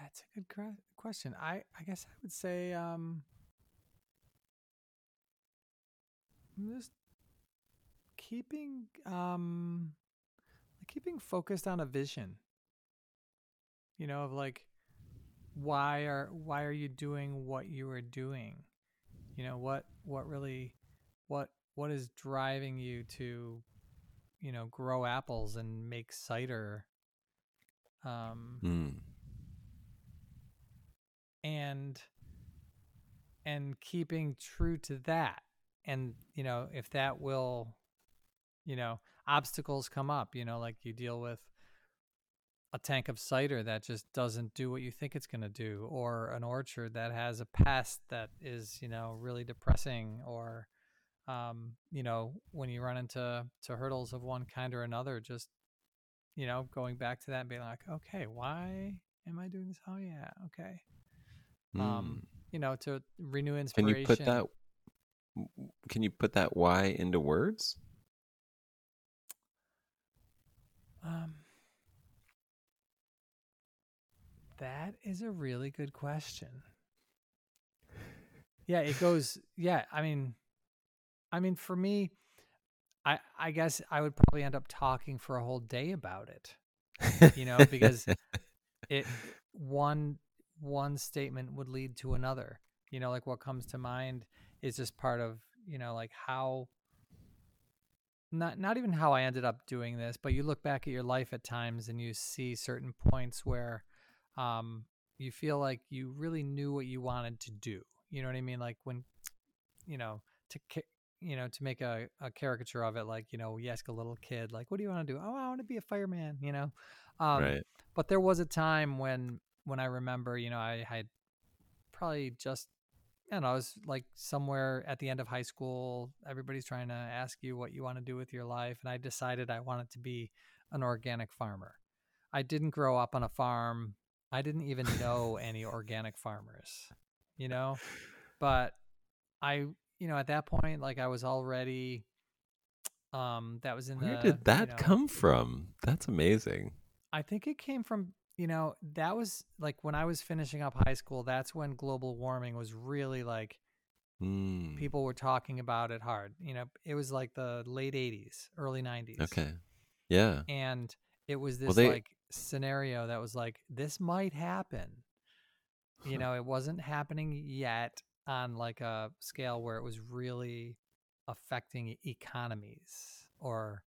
that's a good cre- question. I I guess I would say um, just keeping um, keeping focused on a vision. You know, of like why are why are you doing what you are doing? You know what what really what what is driving you to you know grow apples and make cider um Hmm. And and keeping true to that. And you know if that will you know obstacles come up you know like you deal with a tank of cider that just doesn't do what you think it's going to do or an orchard that has a pest that is you know really depressing or um you know when you run into to hurdles of one kind or another just you know going back to that and being like okay why am i doing this? Oh yeah okay um Hmm. you know to renew inspiration. Can you put that? Can you put that why into words? um that is a really good question yeah it goes yeah i mean i mean for me i i guess i would probably end up talking for a whole day about it you know, because it one one statement would lead to another. You know like what comes to mind is just part of you know like how not not even how i ended up doing this but you look back at your life at times and you see certain points where um you feel like you really knew what you wanted to do. You know what i mean? Like when you know to you know to make a, a caricature of it like you know you ask a little kid like what do you want to do? Oh i want to be a fireman you know? Um right. but there was a time when when I remember, you know, I had probably just know, I was like somewhere at the end of high school. Everybody's trying to ask you what you want to do with your life, and I decided I wanted to be an organic farmer. I didn't grow up on a farm. I didn't even know any organic farmers, you know, but I, you know, at that point, like I was already, um, that was in Where the, did you that know, come from? That's amazing. I think it came from, you know, that was like when I was finishing up high school, that's when global warming was really like Hmm. people were talking about it hard. You know, it was like the late 80s, early 90s. Okay. Yeah. And it was this Well, they- like scenario that was like this might happen. You know, it wasn't happening yet on like a scale where it was really affecting economies or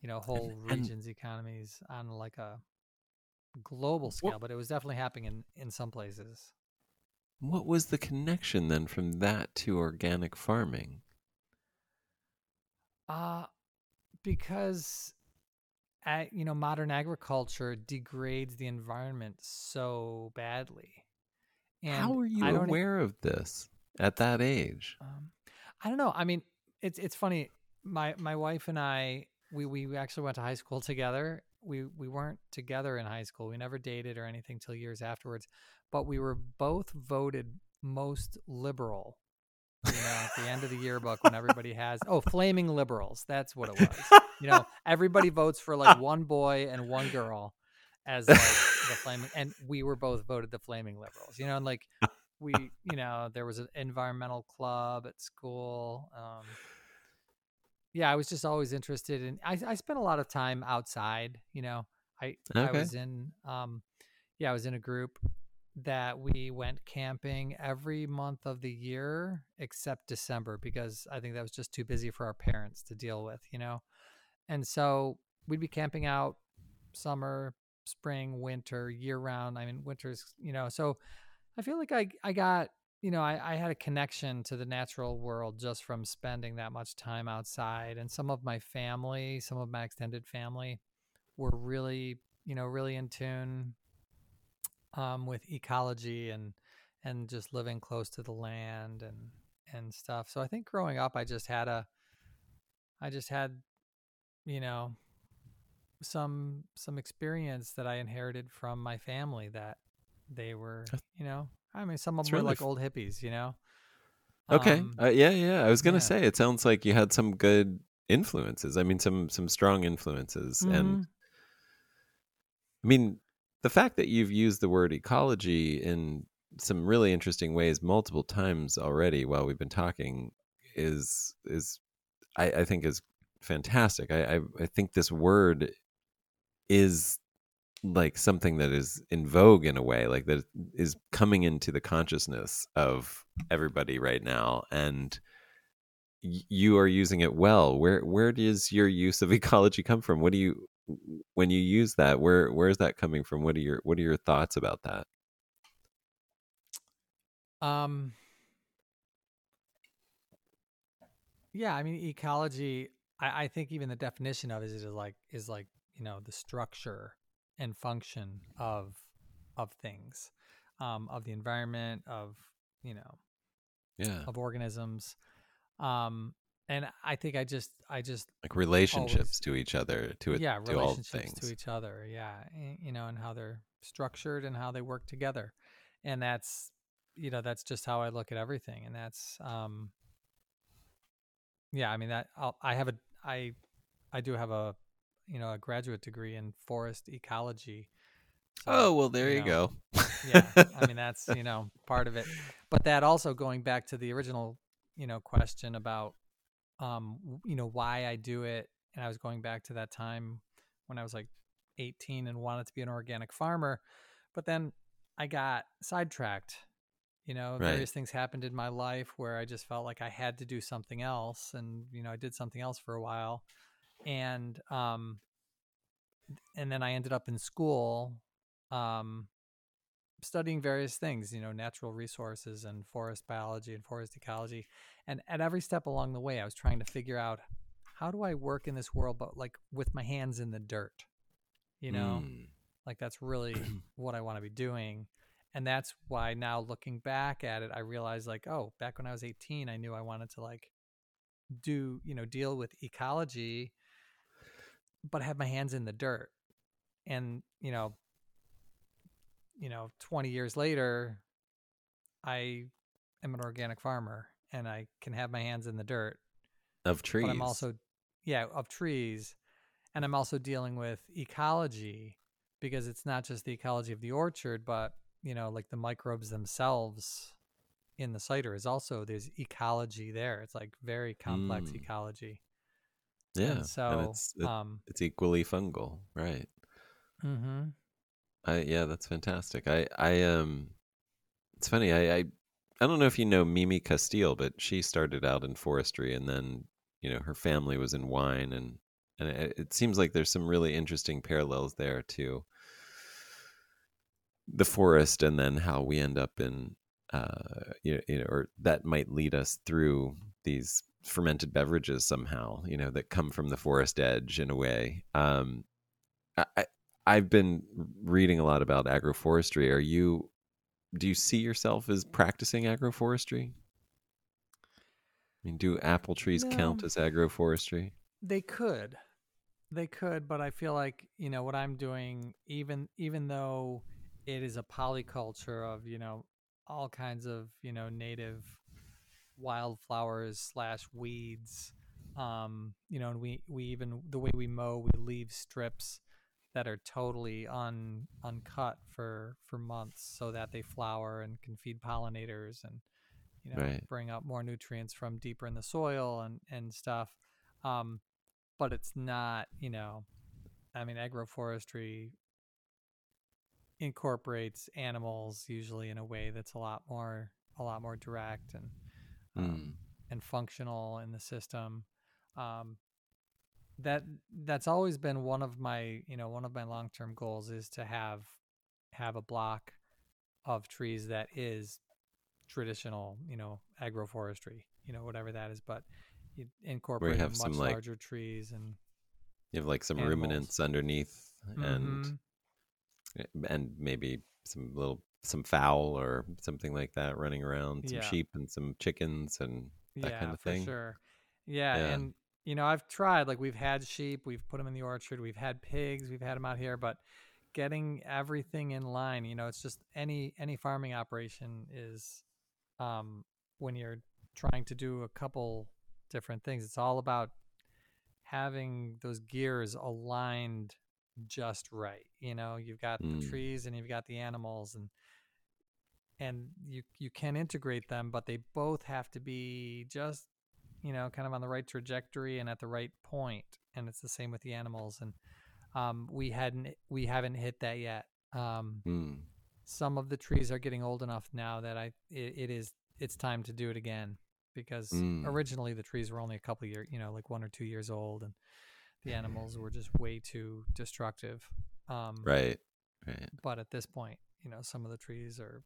you know whole and- regions economies on like a global scale but it was definitely happening in in some places What was the connection then from that to organic farming? uh because at, you know modern agriculture degrades the environment so badly and How are you e- aware of this at that age? Um, I don't know. I mean, it's it's funny. My my wife and I we we actually went to high school together. We we weren't together in high school. We never dated or anything till years afterwards. But we were both voted most liberal. You know, at the end of the yearbook when everybody has oh, flaming liberals. That's what it was. You know, everybody votes for like one boy and one girl as like the flaming and we were both voted the flaming liberals. You know, and like we you know there was an environmental club at school um yeah i was just always interested in i, I spent a lot of time outside you know i i was in um yeah i was in a group that we went camping every month of the year except december because i think that was just too busy for our parents to deal with you know? And so we'd be camping out summer spring winter year round i mean winter's you know so I feel like I I got you know, I, I had a connection to the natural world just from spending that much time outside. And some of my family, some of my extended family, were really, you know, really in tune um, with ecology and and just living close to the land and and stuff. So I think growing up, I just had a, I just had, you know, some some experience that I inherited from my family that they were, you know, I mean, some of them were like f- old hippies, you know. Okay. Um, uh, yeah, yeah. I was gonna yeah. say it sounds like you had some good influences. I mean, some some strong influences, mm-hmm. and I mean, the fact that you've used the word ecology in some really interesting ways multiple times already while we've been talking is is I, I think is fantastic. I, I I think this word is like something that is in vogue in a way like that is coming into the consciousness of everybody right now and you are using it well. Where where does your use of ecology come from? What do you when you use that where where is that coming from? What are your what are your thoughts about that? Um yeah i mean ecology i i think even the definition of it is like is like you know the structure and function of of things, um, of the environment, of you know, yeah, of organisms. Um, and I think I just I just like relationships always, to each other, to it, yeah, to relationships to each other, yeah, you know, and how they're structured and how they work together, and that's you know that's just how I look at everything, and that's um, yeah, I mean that I'll, I have a I I do have a you know a graduate degree in forest ecology. So, oh well, there you, you know, go. yeah, I mean that's you know part of it, but that also going back to the original you know question about um you know why I do it, and I was going back to that time when I was like 18 and wanted to be an organic farmer, but then I got sidetracked. You know, right. various things happened in my life where I just felt like I had to do something else, and you know I did something else for a while and um and then I ended up in school um studying various things, you know, natural resources and forest biology and forest ecology. And at every step along the way, I was trying to figure out how do I work in this world, but like with my hands in the dirt, you know, mm. like that's really what I want to be doing. And that's why now looking back at it, I realized like, oh, back when I was 18, I knew I wanted to like do, you know, deal with ecology but I have my hands in the dirt. And, you know, you know, 20 years later, I am an organic farmer and I can have my hands in the dirt of trees. But I'm also yeah, of trees. And I'm also dealing with ecology because it's not just the ecology of the orchard, but you know, like the microbes themselves in the cider is also there's ecology there. It's like very complex mm. ecology. Yeah. And so and it's it, um, it's equally fungal, right? Mm-hmm. I yeah, that's fantastic. I I um, it's funny. I I I don't know if you know Mimi Casteel, but she started out in forestry, and then you know her family was in wine, and and it, it seems like there's some really interesting parallels there to the forest, and then how we end up in uh you know, or that might lead us through these fermented beverages somehow, you know, that come from the forest edge in a way. Um, I, I've been reading a lot about agroforestry. Are you, do you see yourself as practicing agroforestry? I mean, do apple trees no, count as agroforestry? They could, they could, but I feel like you know what I'm doing, even even though it is a polyculture of you know all kinds of you know native wildflowers slash weeds. Um, you know, and we we even the way we mow, we leave strips that are totally un uncut for for months so that they flower and can feed pollinators and you know right. bring up more nutrients from deeper in the soil and and stuff um but it's not you know i mean agroforestry incorporates animals usually in a way that's a lot more a lot more direct and um, mm. and functional in the system. Um, that that's always been one of my you know one of my long term goals is to have have a block of trees that is traditional, you know, agroforestry, you know, whatever that is, but you incorporate much some like larger trees and you have like some animals. ruminants underneath and Mhm. And maybe some little some fowl or something like that running around, some Yeah. sheep and some chickens and that yeah, kind of for thing. sure. Yeah, Yeah. and you know, I've tried like we've had sheep, we've put them in the orchard, we've had pigs, we've had them out here, but getting everything in line, you know, it's just any any farming operation is um when you're trying to do a couple different things, it's all about having those gears aligned just right. You know, you've got the Mm. trees and you've got the animals and and you you can integrate them, but they both have to be just you know kind of on the right trajectory and at the right point. And it's the same with the animals. And um, we hadn't we haven't hit that yet. Um, Mm. some of the trees are getting old enough now that I it, it is it's time to do it again because Mm. originally the trees were only a couple years you know like one or two years old and the animals were just way too destructive. Um, Right. Right. but at this point, you know, some of the trees are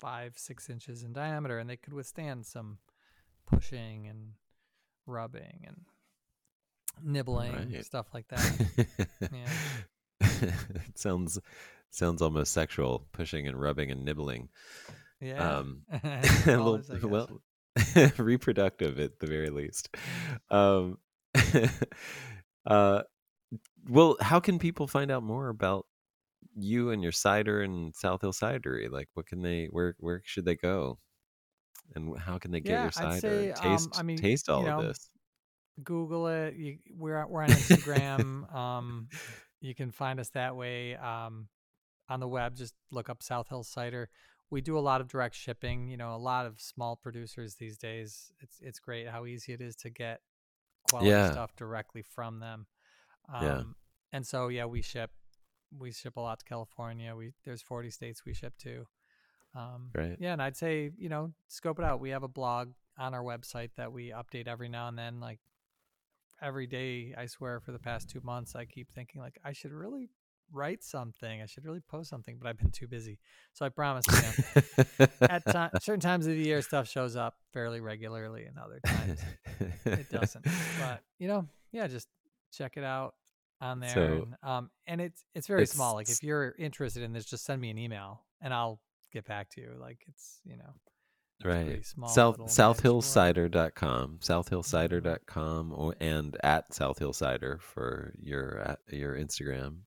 five, six inches in diameter, and they could withstand some pushing and rubbing and nibbling, Right. stuff like that. Yeah. it sounds sounds almost sexual, pushing and rubbing and nibbling. Yeah. Um, well, is, I guess. well, reproductive at the very least. Um, uh, well, how can people find out more about you and your cider and South Hill Cidery? Like, what can they? Where where should they go? And how can they get Yeah, your cider? say, um, taste I mean, taste all you of this. Google it. You, we're we're on Instagram. um, you can find us that way. Um, on the web, just look up South Hill Cider. We do a lot of direct shipping. You know, a lot of small producers these days. It's it's great how easy it is to get quality Yeah. stuff directly from them. Um, Yeah. And so yeah, we ship we ship a lot to California. We there's 40 states we ship to. Um, Right. Yeah, and I'd say you know scope it out. We have a blog on our website that we update every now and then. Like every day, I swear for the past two months, I keep thinking like I should really write something. I should really post something, but I've been too busy. So I promise you. Know, at certain times of the year, stuff shows up fairly regularly, and other times it doesn't. But you know, yeah, just check it out on there. So, and, um, and it's it's very small. Like if you're interested in this, just send me an email, and I'll get back to you. Like it's you know, it's right small south little niche world. southhillcider.com southhillcider.com or and at southhillcider for your uh, your instagram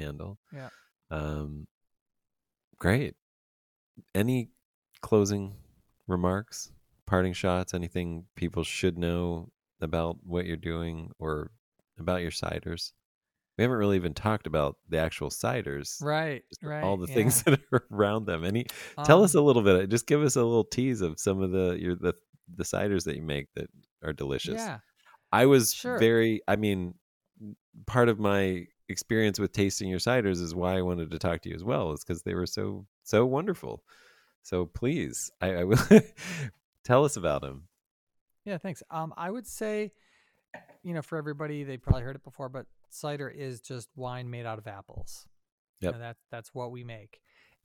handle Yeah. um great any closing remarks parting shots anything people should know about what you're doing or about your ciders we haven't really even talked about the actual ciders Right, right. all the yeah. things that are around them any Tell us Um, a little bit. Just give us a little tease of some of the your the the ciders that you make that are delicious. Yeah, I was Sure. very. I mean, part of my experience with tasting your ciders is why I wanted to talk to you as well. Is because they were so so wonderful. So please, I, I will tell us about them. yeah. Thanks. Um, I would say, you know, for everybody, they probably heard it before, but cider is just wine made out of apples. You know, that that's what we make,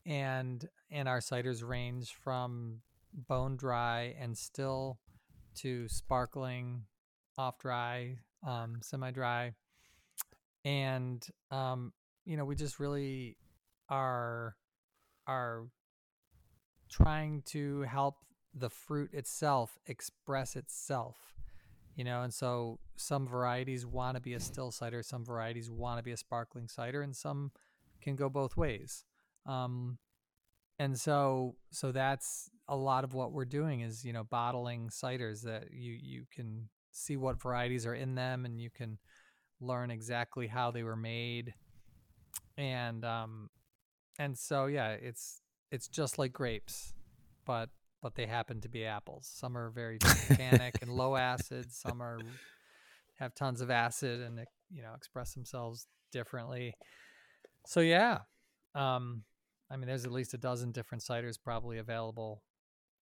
and and our ciders range from bone dry and still to sparkling, off dry, um, semi dry, and um, you know, we just really are are trying to help the fruit itself express itself you know and so some varieties want to be a still cider some varieties want to be a sparkling cider and some can go both ways um, and so so that's a lot of what we're doing is you know bottling ciders that you you can see what varieties are in them and you can learn exactly how they were made. And um and so yeah it's it's just like grapes but but they happen to be apples. Some are very tannic and low acid some are have tons of acid and you know express themselves differently. So yeah um i mean there's at least a dozen different ciders probably available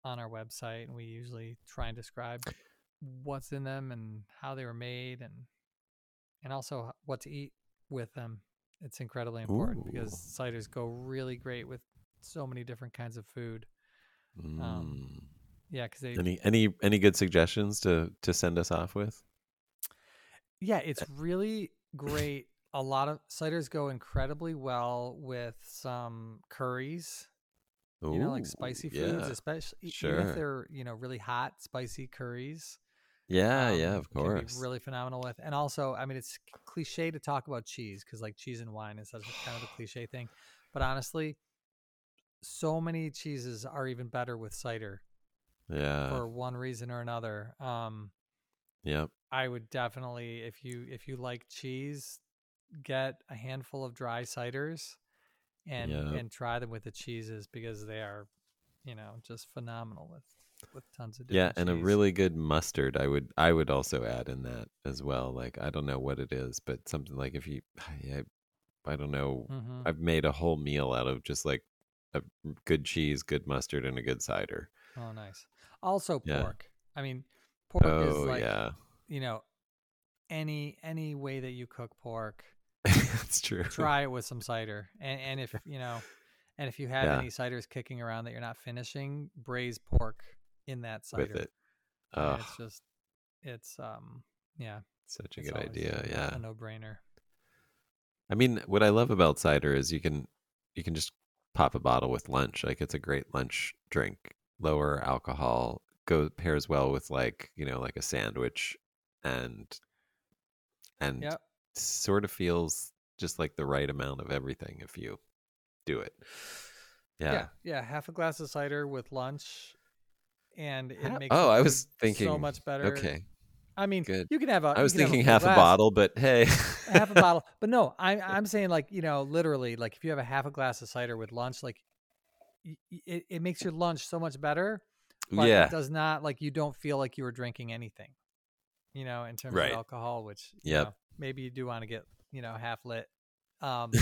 on our website and we usually try and describe what's in them and how they were made and and also what to eat with them it's incredibly important because ciders go really great with so many different kinds of food Mm. Yeah, because they Any any any good suggestions to to send us off with? Yeah, it's really great. A lot of ciders go incredibly well with some curries, you know, like spicy foods, yeah. especially even if they're, you know, really hot, spicy curries. Yeah, yeah, um, of can course. be really phenomenal with. And also, I mean, it's cliche to talk about cheese because like cheese and wine is such a kind of a cliche thing. But honestly, so many cheeses are even better with cider yeah. for one reason or another. Um, Yep. I would definitely, if you if you like cheese, get a handful of dry ciders and Yep. and try them with the cheeses because they are, you know, just phenomenal with with tons of Yeah, and a really good mustard. I would I would also add in that as well. Like I don't know what it is, but something like if you I, I don't know. Mhm. I've made a whole meal out of just like a good cheese, good mustard, and a good cider. Oh, nice. Also, Yeah. pork. I mean, pork is oh like yeah, you know any any way that you cook pork, that's true. try it with some cider. And and if you know, and if you have Yeah. any ciders kicking around that you're not finishing, braise pork in that cider. with it. Oh, it's just it's um yeah, such a good idea. Yeah. a no brainer. I mean, what I love about cider is you can you can just pop a bottle with lunch. Like it's a great lunch drink. Lower alcohol, go pairs well with like, you know, like a sandwich and and Yep. sort of feels just like the right amount of everything if you do it. Yeah. Yeah. yeah, half a glass of cider with lunch, and it makes oh, I was thinking so much better. Okay. I mean, Good. you can have a. I was thinking full half a bottle, but hey. half a bottle, but no, I'm I'm saying like you know literally like if you have a half a glass of cider with lunch, like it it makes your lunch so much better. But yeah. it does not like you don't feel like you were drinking anything. You know, in terms Right. of alcohol, which yeah, maybe you do want to get you know half lit. Um, it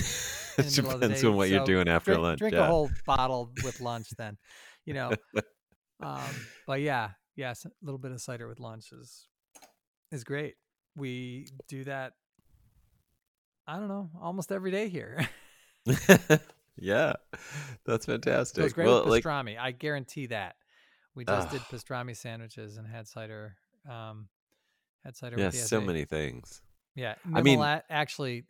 in the middle of the depends on what you're doing after drink, lunch. Drink yeah. a whole bottle with lunch, then, you know. Um, but yeah, yes, a little bit of cider with lunch is is great. We do that. I don't know, almost every day here. yeah. That's fantastic. it was great well, with like pastrami. I guarantee that. We just did Ah. pastrami sandwiches and had cider. Um, had cider. yeah, with the so many things. Yeah, I mean- actually.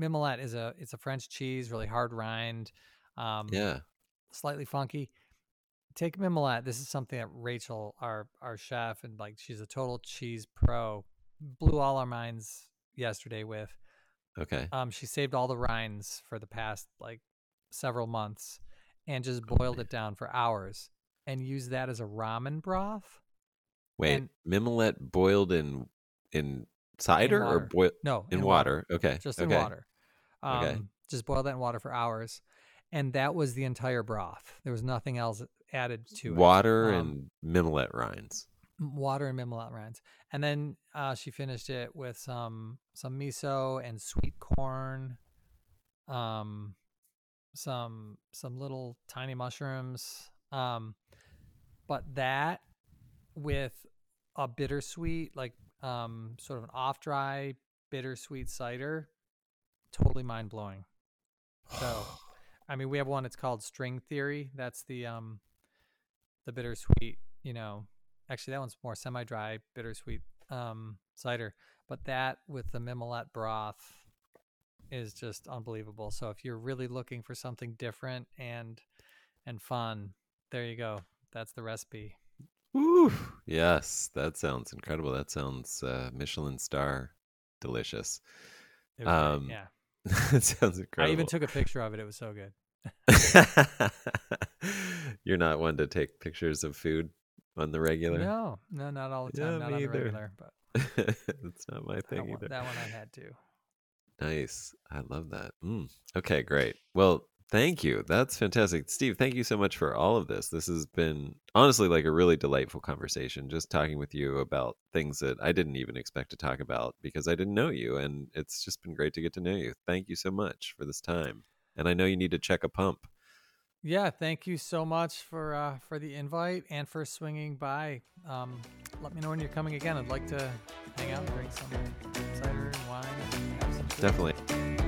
Mimolette is a it's a French cheese, really hard rind. Um, Yeah. slightly funky. Take Mimolette. This is something that Rachel, our our chef, and like she's a total cheese pro, blew all our minds yesterday with. Okay. Um, she saved all the rinds for the past like several months, and just boiled it down for hours, and used that as a ramen broth. Wait, and- mimolette boiled in in cider or water. boil No, in, water. Okay. just okay. in water. Um, Okay. Just boil that in water for hours, and that was the entire broth. There was nothing else added to it. Water Um, and mimolette rinds. water and mimolette rinds, and then uh, she finished it with some some miso and sweet corn, um, some some little tiny mushrooms, um, but that with a bittersweet, like um, sort of an off dry bittersweet cider, totally mind blowing. So, I mean, we have one. It's called String Theory. That's the um, the bittersweet. You know, actually, that one's more semi-dry bittersweet um cider. But that with the mimolette broth is just unbelievable. So if you're really looking for something different and and fun, there you go. That's the recipe. Woo! Yes, that sounds incredible. That sounds uh, Michelin star delicious. It Um, yeah, that sounds incredible. I even took a picture of it. It was so good. You're not one to take pictures of food on the regular. No, no, not all the time. Yeah, not on the regular, but That's not my thing either. that one I had to. Nice. I love that. Mm. Okay, great. Well, thank you. That's fantastic. Steve, thank you so much for all of this. This has been honestly like a really delightful conversation, just talking with you about things that I didn't even expect to talk about because I didn't know you. And it's just been great to get to know you. Thank you so much for this time. And I know you need to check a pump. Yeah, thank you so much for uh, for the invite and for swinging by. Um, let me know when you're coming again. I'd like to hang out and drink some cider and wine. And have some food. Definitely.